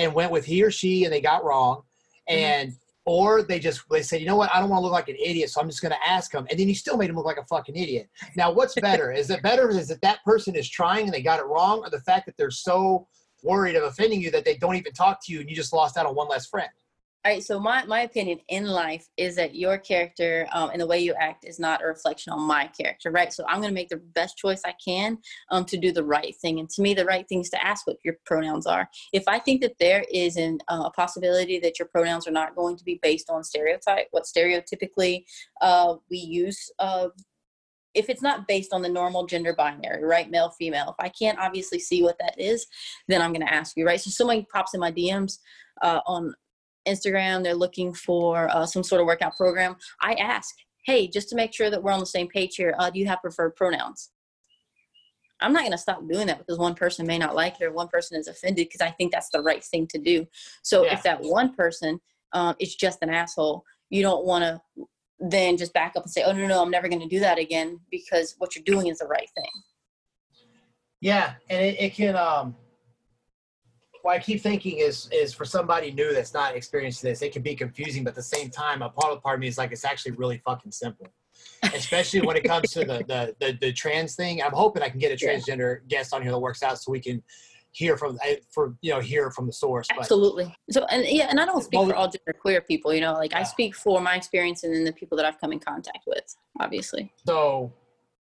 and went with he or she, and they got wrong, Mm-hmm. and or they just they said, you know what, I don't want to look like an idiot, so I'm just going to ask him, and then you still made him look like a fucking idiot. Now, what's better? is it better is that that person is trying and they got it wrong, or the fact that they're so worried of offending you that they don't even talk to you, and you just lost out on one less friend? All right, so my, my opinion in life is that your character um, and the way you act is not a reflection on my character, right? So I'm going to make the best choice I can um, to do the right thing. And to me, the right thing is to ask what your pronouns are. If I think that there is an, uh, a possibility that your pronouns are not going to be based on stereotype, what stereotypically uh, we use uh, if it's not based on the normal gender binary, right? Male, female, if I can't obviously see what that is, then I'm going to ask you, right? So somebody pops in my DMs uh, on Instagram, they're looking for uh, some sort of workout program. I ask, hey, just to make sure that we're on the same page here, uh, do you have preferred pronouns? I'm not going to stop doing that because one person may not like it or one person is offended because I think that's the right thing to do. So Yeah. if that one person um, is just an asshole, you don't want to then just back up and say, oh, no, no, I'm never going to do that again because what you're doing is the right thing. Yeah, and it, it can um what I keep thinking is is for somebody new that's not experienced this, it can be confusing, but at the same time, a part of part of me is like it's actually really fucking simple. Especially when it comes to the, the the the trans thing. I'm hoping I can get a Yeah. transgender guest on here that works out so we can hear from eh, for you know hear from the source. But Absolutely. So, and yeah, and I don't speak Well, for all gender queer people. You know, like I speak for my experience and then the people that I've come in contact with. Obviously. so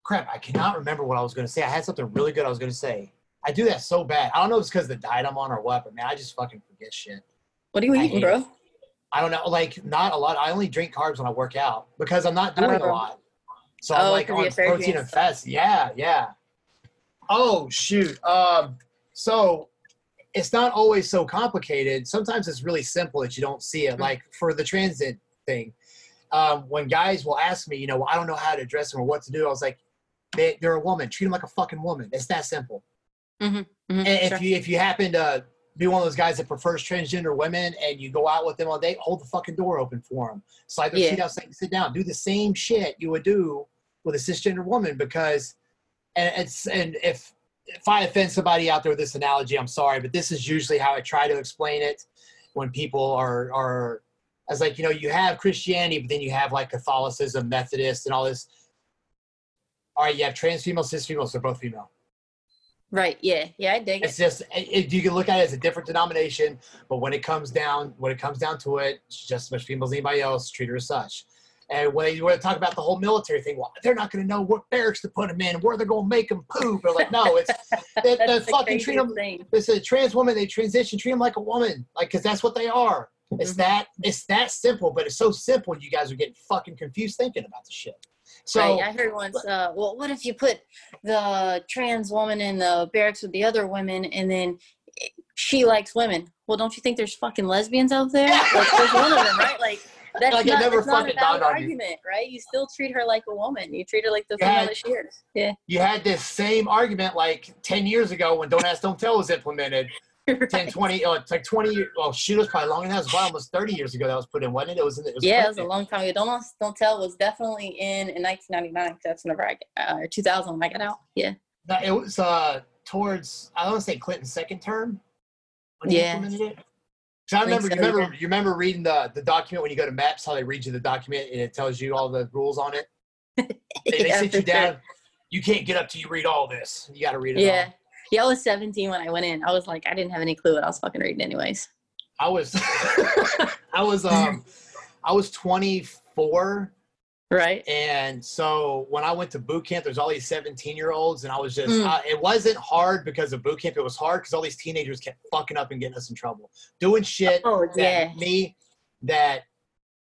crap, I cannot remember what I was gonna say. I had something really good I was gonna say. I do that so bad. I don't know if it's because of the diet I'm on or what, but man, I just fucking forget shit. What are you I eating, bro? I don't know, like not a lot. I only drink carbs when I work out because I'm not doing a lot. So I'm Oh, like 'cause on protein and fats. Yeah, yeah. Oh shoot. Um, so it's not always so complicated. Sometimes it's really simple that you don't see it. Mhm. Like for the transit thing, um, when guys will ask me, you know, I don't know how to address them or what to do. I was like, they, they're a woman. Treat them like a fucking woman. It's that simple. Mhm, And if you if you happen to be one of those guys that prefers transgender women and you go out with them all day, hold the fucking door open for them. Slide their Yeah. seat out, sit down. Do the same shit you would do with a cisgender woman because, and it's and if if I offend somebody out there with this analogy, I'm sorry, but this is usually how I try to explain it when people are are as like you know you have Christianity, but then you have like Catholicism, Methodist, and all this. All right, you have trans females, cis females, they're both female. Right. Yeah. Yeah. I dig It's it. just it, you can look at it as a different denomination, but when it comes down when it comes down to it, it's just as much female as anybody else. Treat her as such. And when you want to talk about the whole military thing, well, they're not going to know what barracks to put them in, where they're going to make them poop. Or like, no, it's they, they the fucking treat them. thing. It's a trans woman. They transition, treat them like a woman, like because that's what they are. It's Mhm. that it's that simple, but it's so simple. You guys are getting fucking confused thinking about the shit. So right. I heard once. Uh, well, what if you put the trans woman in the barracks with the other women, and then she likes women? Well, don't you think there's fucking lesbians out there? Like, there's one of them, right? Like. That's Like, it not, never that's not a fucking valid dawned on you. argument, right? You still treat her like a woman. You treat her like the Yeah. female that she is. Yeah. you had this same argument like 10 years ago when Don't Ask, Don't Tell was implemented. 10, Right. 20, oh, it's like 20 years. Well, shoot, it was probably longer than that. It was probably almost 30 years ago that was put in, wasn't it? It was, in, it was yeah, it was a long time ago. Don't Don't Tell was definitely in in 1999. 'cause That's whenever I got, uh, or 2000 when I got out. Yeah. No, it was uh, towards, I don't want to say Clinton's second term when he Yeah. implemented it. 'Cause I remember, so, you remember, yeah. you remember reading the, the document when you go to MEPS, how they read you the document and it tells you all the rules on it. They, they sit you sure. down. You can't get up till you read all this. You got to read it Yeah. all. Yeah, I was 17 when I went in. I was like, I didn't have any clue what I was fucking reading, anyways. I was, I was, um, I was 24 Right. And so when I went to boot camp, there's all these 17 year olds, and I was just, Mm. uh, it wasn't hard because of boot camp. It was hard because all these teenagers kept fucking up and getting us in trouble, doing shit Oh, that yeah. me that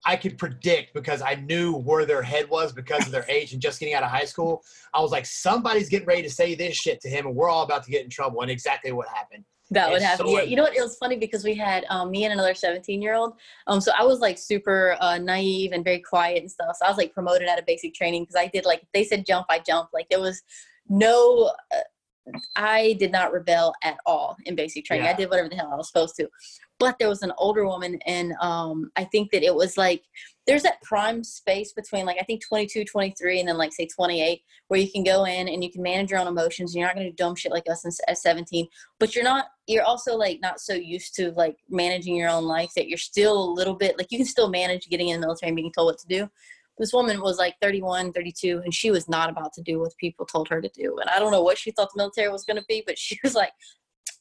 I could predict because I knew where their head was because of their age and just getting out of high school. I was like, somebody's getting ready to say this shit to him, and we're all about to get in trouble. And exactly what happened. That would happen. so yeah. You know what? It was funny because we had um, me and another 17 year old. Um, so I was like super uh, naive and very quiet and stuff. So I was like promoted out of basic training because I did like, they said jump, I jumped. Like there was no, uh, I did not rebel at all in basic training. I did whatever the hell I was supposed to. But there was an older woman, and um, I think that it was like there's that prime space between like I think 22, 23, and then like say 28, where you can go in and you can manage your own emotions. And you're not going to do dumb shit like us at 17, but you're not. You're also like not so used to like managing your own life that you're still a little bit like you can still manage getting in the military and being told what to do. This woman was like 31, 32, and she was not about to do what people told her to do. And I don't know what she thought the military was going to be, but she was like,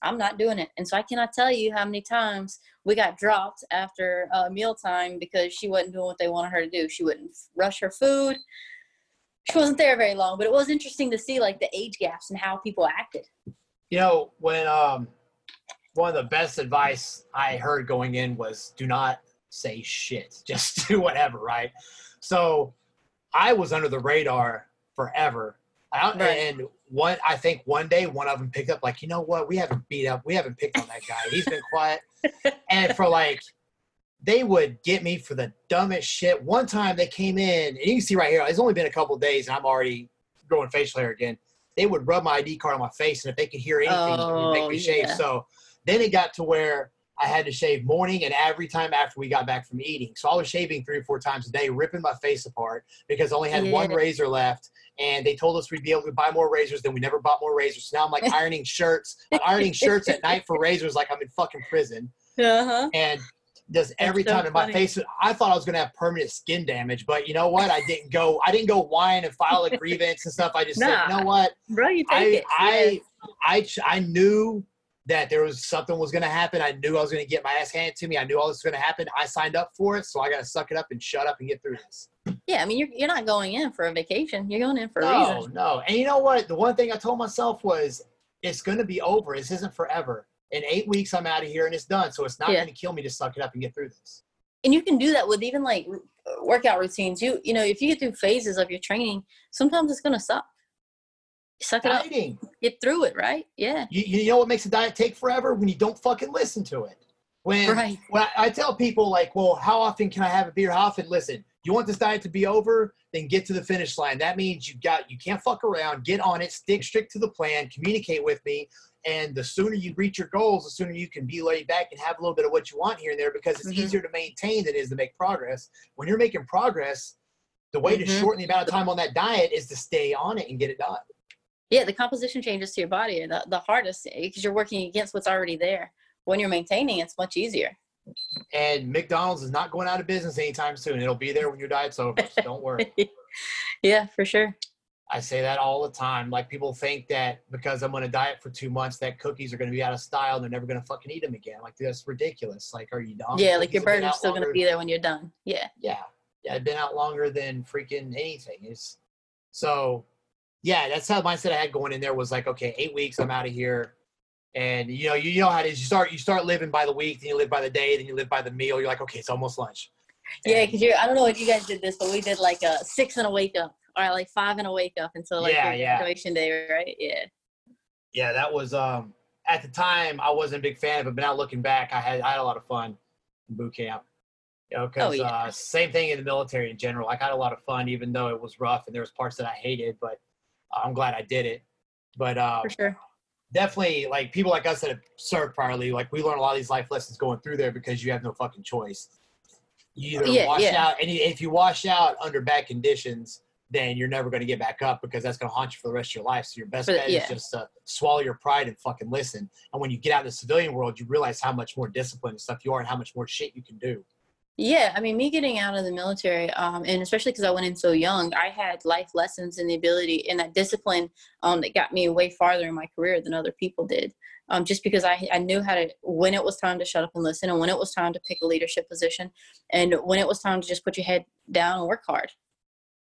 I'm not doing it. And so I cannot tell you how many times we got dropped after uh, mealtime because she wasn't doing what they wanted her to do. She wouldn't rush her food. She wasn't there very long, but it was interesting to see like the age gaps and how people acted. You know, when um, one of the best advice I heard going in was do not say shit, just do whatever, right? So I was under the radar forever. I, Right. And one, I think one day one of them picked up, like, you know what? We haven't beat up, we haven't picked on that guy. He's been quiet. and for like, they would get me for the dumbest shit. One time they came in, and you can see right here, it's only been a couple days, and I'm already growing facial hair again. They would rub my ID card on my face, and if they could hear anything, it would make Oh, me shave. yeah. So then it got to where I had to shave morning and every time after we got back from eating. So I was shaving three or four times a day, ripping my face apart because I only had one razor left and they told us we'd be able to buy more razors. Then we never bought more razors. So now I'm like ironing shirts. I'm ironing shirts at night for razors, like I'm in fucking prison. Uh-huh. And just every so time in my face, I thought I was gonna have permanent skin damage. But you know what? I didn't go. I didn't go whine and file a grievance and stuff. I just said, you know what? Bro, you take I it. I I ch- I knew that there was something was going to happen. I knew I was going to get my ass handed to me. I knew all this was going to happen. I signed up for it, so I got to suck it up and shut up and get through this. yeah, I mean, you're, you're not going in for a vacation. You're going in for a No, reason. no. And you know what? The one thing I told myself was, it's going to be over. This isn't forever. In eight weeks, I'm out of here and it's done. So it's not Yeah. going to kill me to suck it up and get through this. And you can do that with even like workout routines. You you know, if you get through phases of your training, sometimes it's gonna suck. Suck it up, Dieting. get through it, right? Yeah. You, you know what makes a diet take forever? When you don't fucking listen to it. When, Right. when I, I tell people, like, well, how often can I have a beer? How often? Listen, you want this diet to be over? Then get to the finish line. That means you got you can't fuck around. Get on it. Stick strict to the plan. Communicate with me. And the sooner you reach your goals, the sooner you can be laid back and have a little bit of what you want here and there because it's Mhm. easier to maintain than it is to make progress. When you're making progress, the way to Mhm. shorten the amount of time on that diet is to stay on it and get it done. Yeah, the composition changes to your body are the, the hardest eh, because you're working against what's already there. When you're maintaining, it's much easier. And McDonald's is not going out of business anytime soon. It'll be there when your diet's over. So don't worry. yeah, for sure. I say that all the time. Like people think that because I'm on a diet for two months, that cookies are going to be out of style and they're never going to fucking eat them again. Like that's ridiculous. Like, are you dumb? yeah, like your Cookies have been burger's still gonna be there when you're done. Yeah. Yeah, yeah, it's been out longer than freaking anything. It's so. Yeah, that's how the mindset I had going in there was like, okay, eight weeks, I'm out of here. And you know, you, you know how it is. You start you start living by the week, then you live by the day, then you live by the meal. You're like, okay, it's almost lunch. Yeah, because you're. I don't know if you guys did this, but we did like a six and a wake up, or like five and a wake up until like Yeah, graduation day, right? Yeah. yeah, that was um at the time I wasn't a big fan of it, but now looking back, I had I had a lot of fun in boot camp. You know, because Oh, yeah. uh, same thing in the military in general. I had a lot of fun, even though it was rough and there was parts that I hated, but I'm glad I did it. But uh, For sure. definitely, like people like us that have served priorly, like we learn a lot of these life lessons going through there because you have no fucking choice. You either Yeah, wash yeah. out, and if you wash out under bad conditions, then you're never going to get back up because that's going to haunt you for the rest of your life. So your best bet yeah. is just to swallow your pride and fucking listen. And when you get out in the civilian world, you realize how much more disciplined and stuff you are and how much more shit you can do. Yeah, I mean, me getting out of the military, um, and especially because I went in so young, I had life lessons and the ability and that discipline um, that got me way farther in my career than other people did. Um, just because I, I knew how to when it was time to shut up and listen, and when it was time to pick a leadership position, and when it was time to just put your head down and work hard.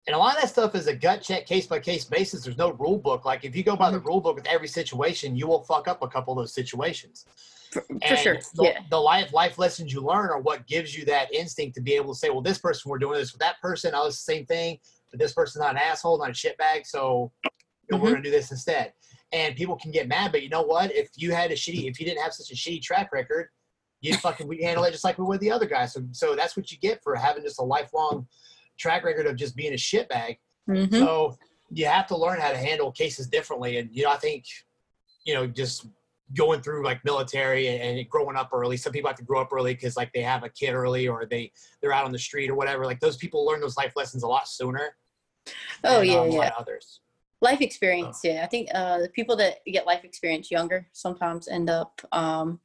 And a lot of that stuff is a gut check, case by case basis. There's no rule book. Like if you go by the Mm-hmm. rule book with every situation, you will fuck up a couple of those situations. For, for sure. The, Yeah. the life life lessons you learn are what gives you that instinct to be able to say, well, this person we're doing this with that person. I was the same thing, but this person's not an asshole, not a shitbag. So you know, we're gonna do this instead. And people can get mad, but you know what? If you had a shitty, if you didn't have such a shitty track record, you fucking we handle it just like we would the other guys. So so that's what you get for having just a lifelong track record of just being a shitbag. Mhm. So you have to learn how to handle cases differently. And, you know, I think, you know, just going through like military and, and growing up early, some people have to grow up early because like they have a kid early or they, they're out on the street or whatever. Like those people learn those life lessons a lot sooner. Oh, than, yeah, um, yeah. Others. life experience yeah i think uh the people that get life experience younger sometimes end up um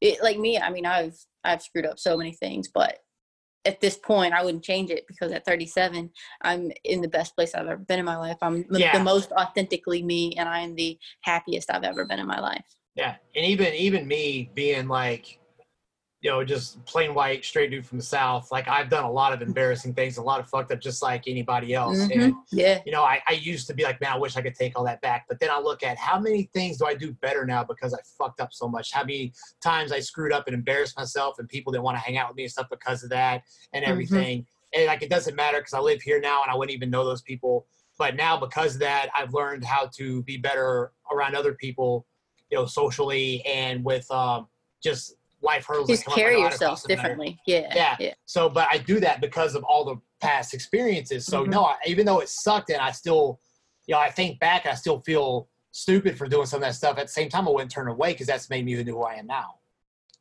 it, like me i mean i've i've screwed up so many things but at this point i wouldn't change it because at 37 i'm in the best place i've ever been in my life i'm the- Yeah. the most authentically me and i'm the happiest i've ever been in my life Yeah. And even, even me being like, you know, just plain white, straight dude from the South, like I've done a lot of embarrassing things, a lot of fucked up, just like anybody else. Mhm. And yeah you know, I, I used to be like, man, I wish I could take all that back. But then I look at how many things do I do better now because I fucked up so much? How many times I screwed up and embarrassed myself and people didn't want to hang out with me and stuff because of that and Mhm. everything. And like, it doesn't matter because I live here now and I wouldn't even know those people. But now because of that, I've learned how to be better around other people, you know, socially and with um, just life hurdles. just come carry yourself cross them better. differently yeah Yeah. yeah So, but I do that because of all the past experiences. So, Mhm. no, I, even though it sucked and I still, you know, I think back, I still feel stupid for doing some of that stuff. At the same time, I wouldn't turn away because that's made me who I am now.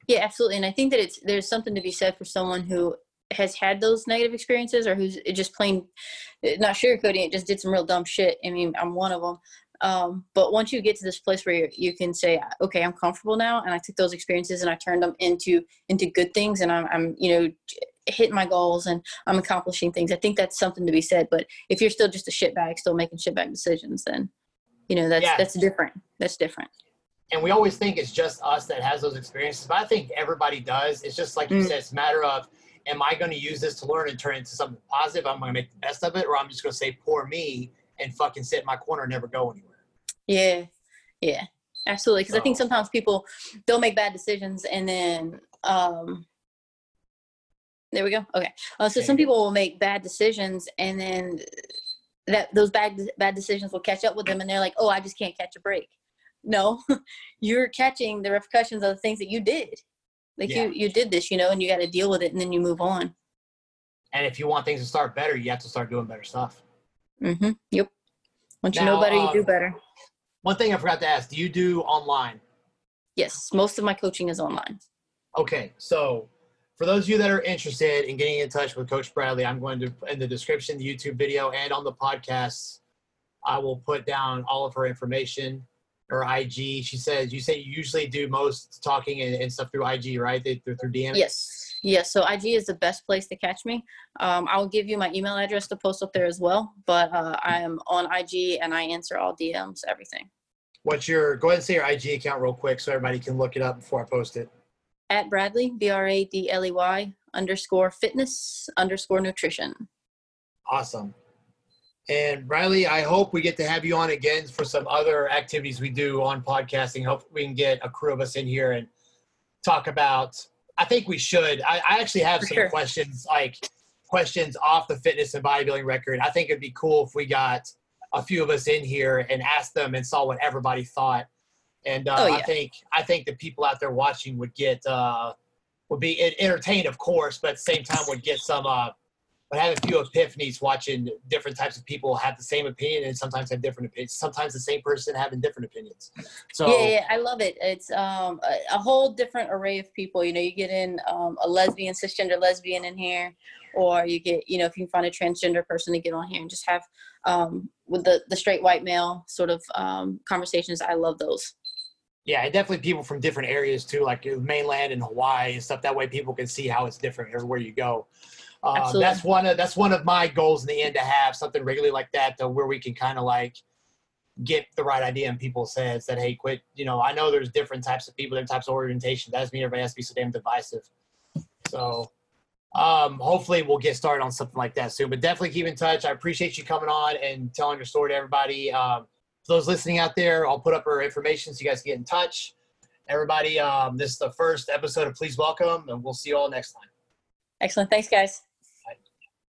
Yeah, absolutely. And I think that it's there's something to be said for someone who has had those negative experiences or who's just plain not sugarcoating it, just did some real dumb shit. I mean, I'm one of them. Um, but once you get to this place where you can say, okay, I'm comfortable now, and I took those experiences and I turned them into into good things, and I'm, I'm you know hitting my goals and I'm accomplishing things. I think that's something to be said. But if you're still just a shitbag, still making shitbag decisions, then you know that's Yeah. that's different. That's different. and we always think it's just us that has those experiences, but I think everybody does. It's just like you Mm. said, it's a matter of am I going to use this to learn and turn it into something positive? I'm going to make the best of it, or I'm just going to say poor me and fucking sit in my corner and never go anywhere. Yeah, yeah, absolutely. Because I think sometimes people they'll make bad decisions and then um, there we go. Okay, uh, so some people will make bad decisions and then that those bad bad decisions will catch up with them and they're like, oh, I just can't catch a break. No, you're catching the repercussions of the things that you did. Like Yeah. you you did this, you know, and you got to deal with it and then you move on. And if you want things to start better, you have to start doing better stuff. Mm-hmm. Yep. Once you know Now, better, you do um, better. One thing I forgot to ask: Do you do online? Yes, most of my coaching is online. Okay, so for those of you that are interested in getting in touch with Coach Bradley, I'm going to in the description, the YouTube video, and on the podcast, I will put down all of her information. Her IG. She says you say you usually do most talking and, and stuff through IG, right? They, through, through DM. Yes, yes. So IG is the best place to catch me. Um, I'll give you my email address to post up there as well. But uh, I am on IG and I answer all DMs, everything. What's your? Go ahead and say your IG account real quick so everybody can look it up before I post it. At Bradley B R A D L E Y underscore fitness underscore nutrition. Awesome. And Riley, I hope we get to have you on again for some other activities we do on podcasting. Hope we can get a crew of us in here and talk about. I think we should. I, I actually have For some sure. questions, like questions off the fitness and bodybuilding record. I think it'd be cool if we got a few of us in here and asked them and saw what everybody thought. And uh, Oh, I think I think the people out there watching would get uh, would be entertained, of course, but at the same time would get some uh, but I have a few epiphanies watching different types of people have the same opinion and sometimes have different opinions. Sometimes the same person having different opinions. So yeah, yeah, I love it. It's um, a, a whole different array of people. You know, you get in um, a lesbian, cisgender lesbian in here, or you get, you know, if you can find a transgender person to get on here and just have um, with the the straight white male sort of um, conversations. I love those. yeah, and definitely people from different areas too, like mainland and Hawaii and stuff. That way people can see how it's different everywhere you go. Uh, Absolutely. that's one of that's one of my goals in the end to have something regularly like that, though, where we can kind of like get the right idea in people's heads that hey, quit. You know, I know there's different types of people, different types of orientation. That doesn't mean everybody has to be so damn divisive. So um, hopefully we'll get started on something like that soon. But definitely keep in touch. I appreciate you coming on and telling your story to everybody. Um, for those listening out there, I'll put up her information so you guys can get in touch. Everybody, um, this is the first episode of Please Welcome, and we'll see you all next time. Excellent. Thanks, guys.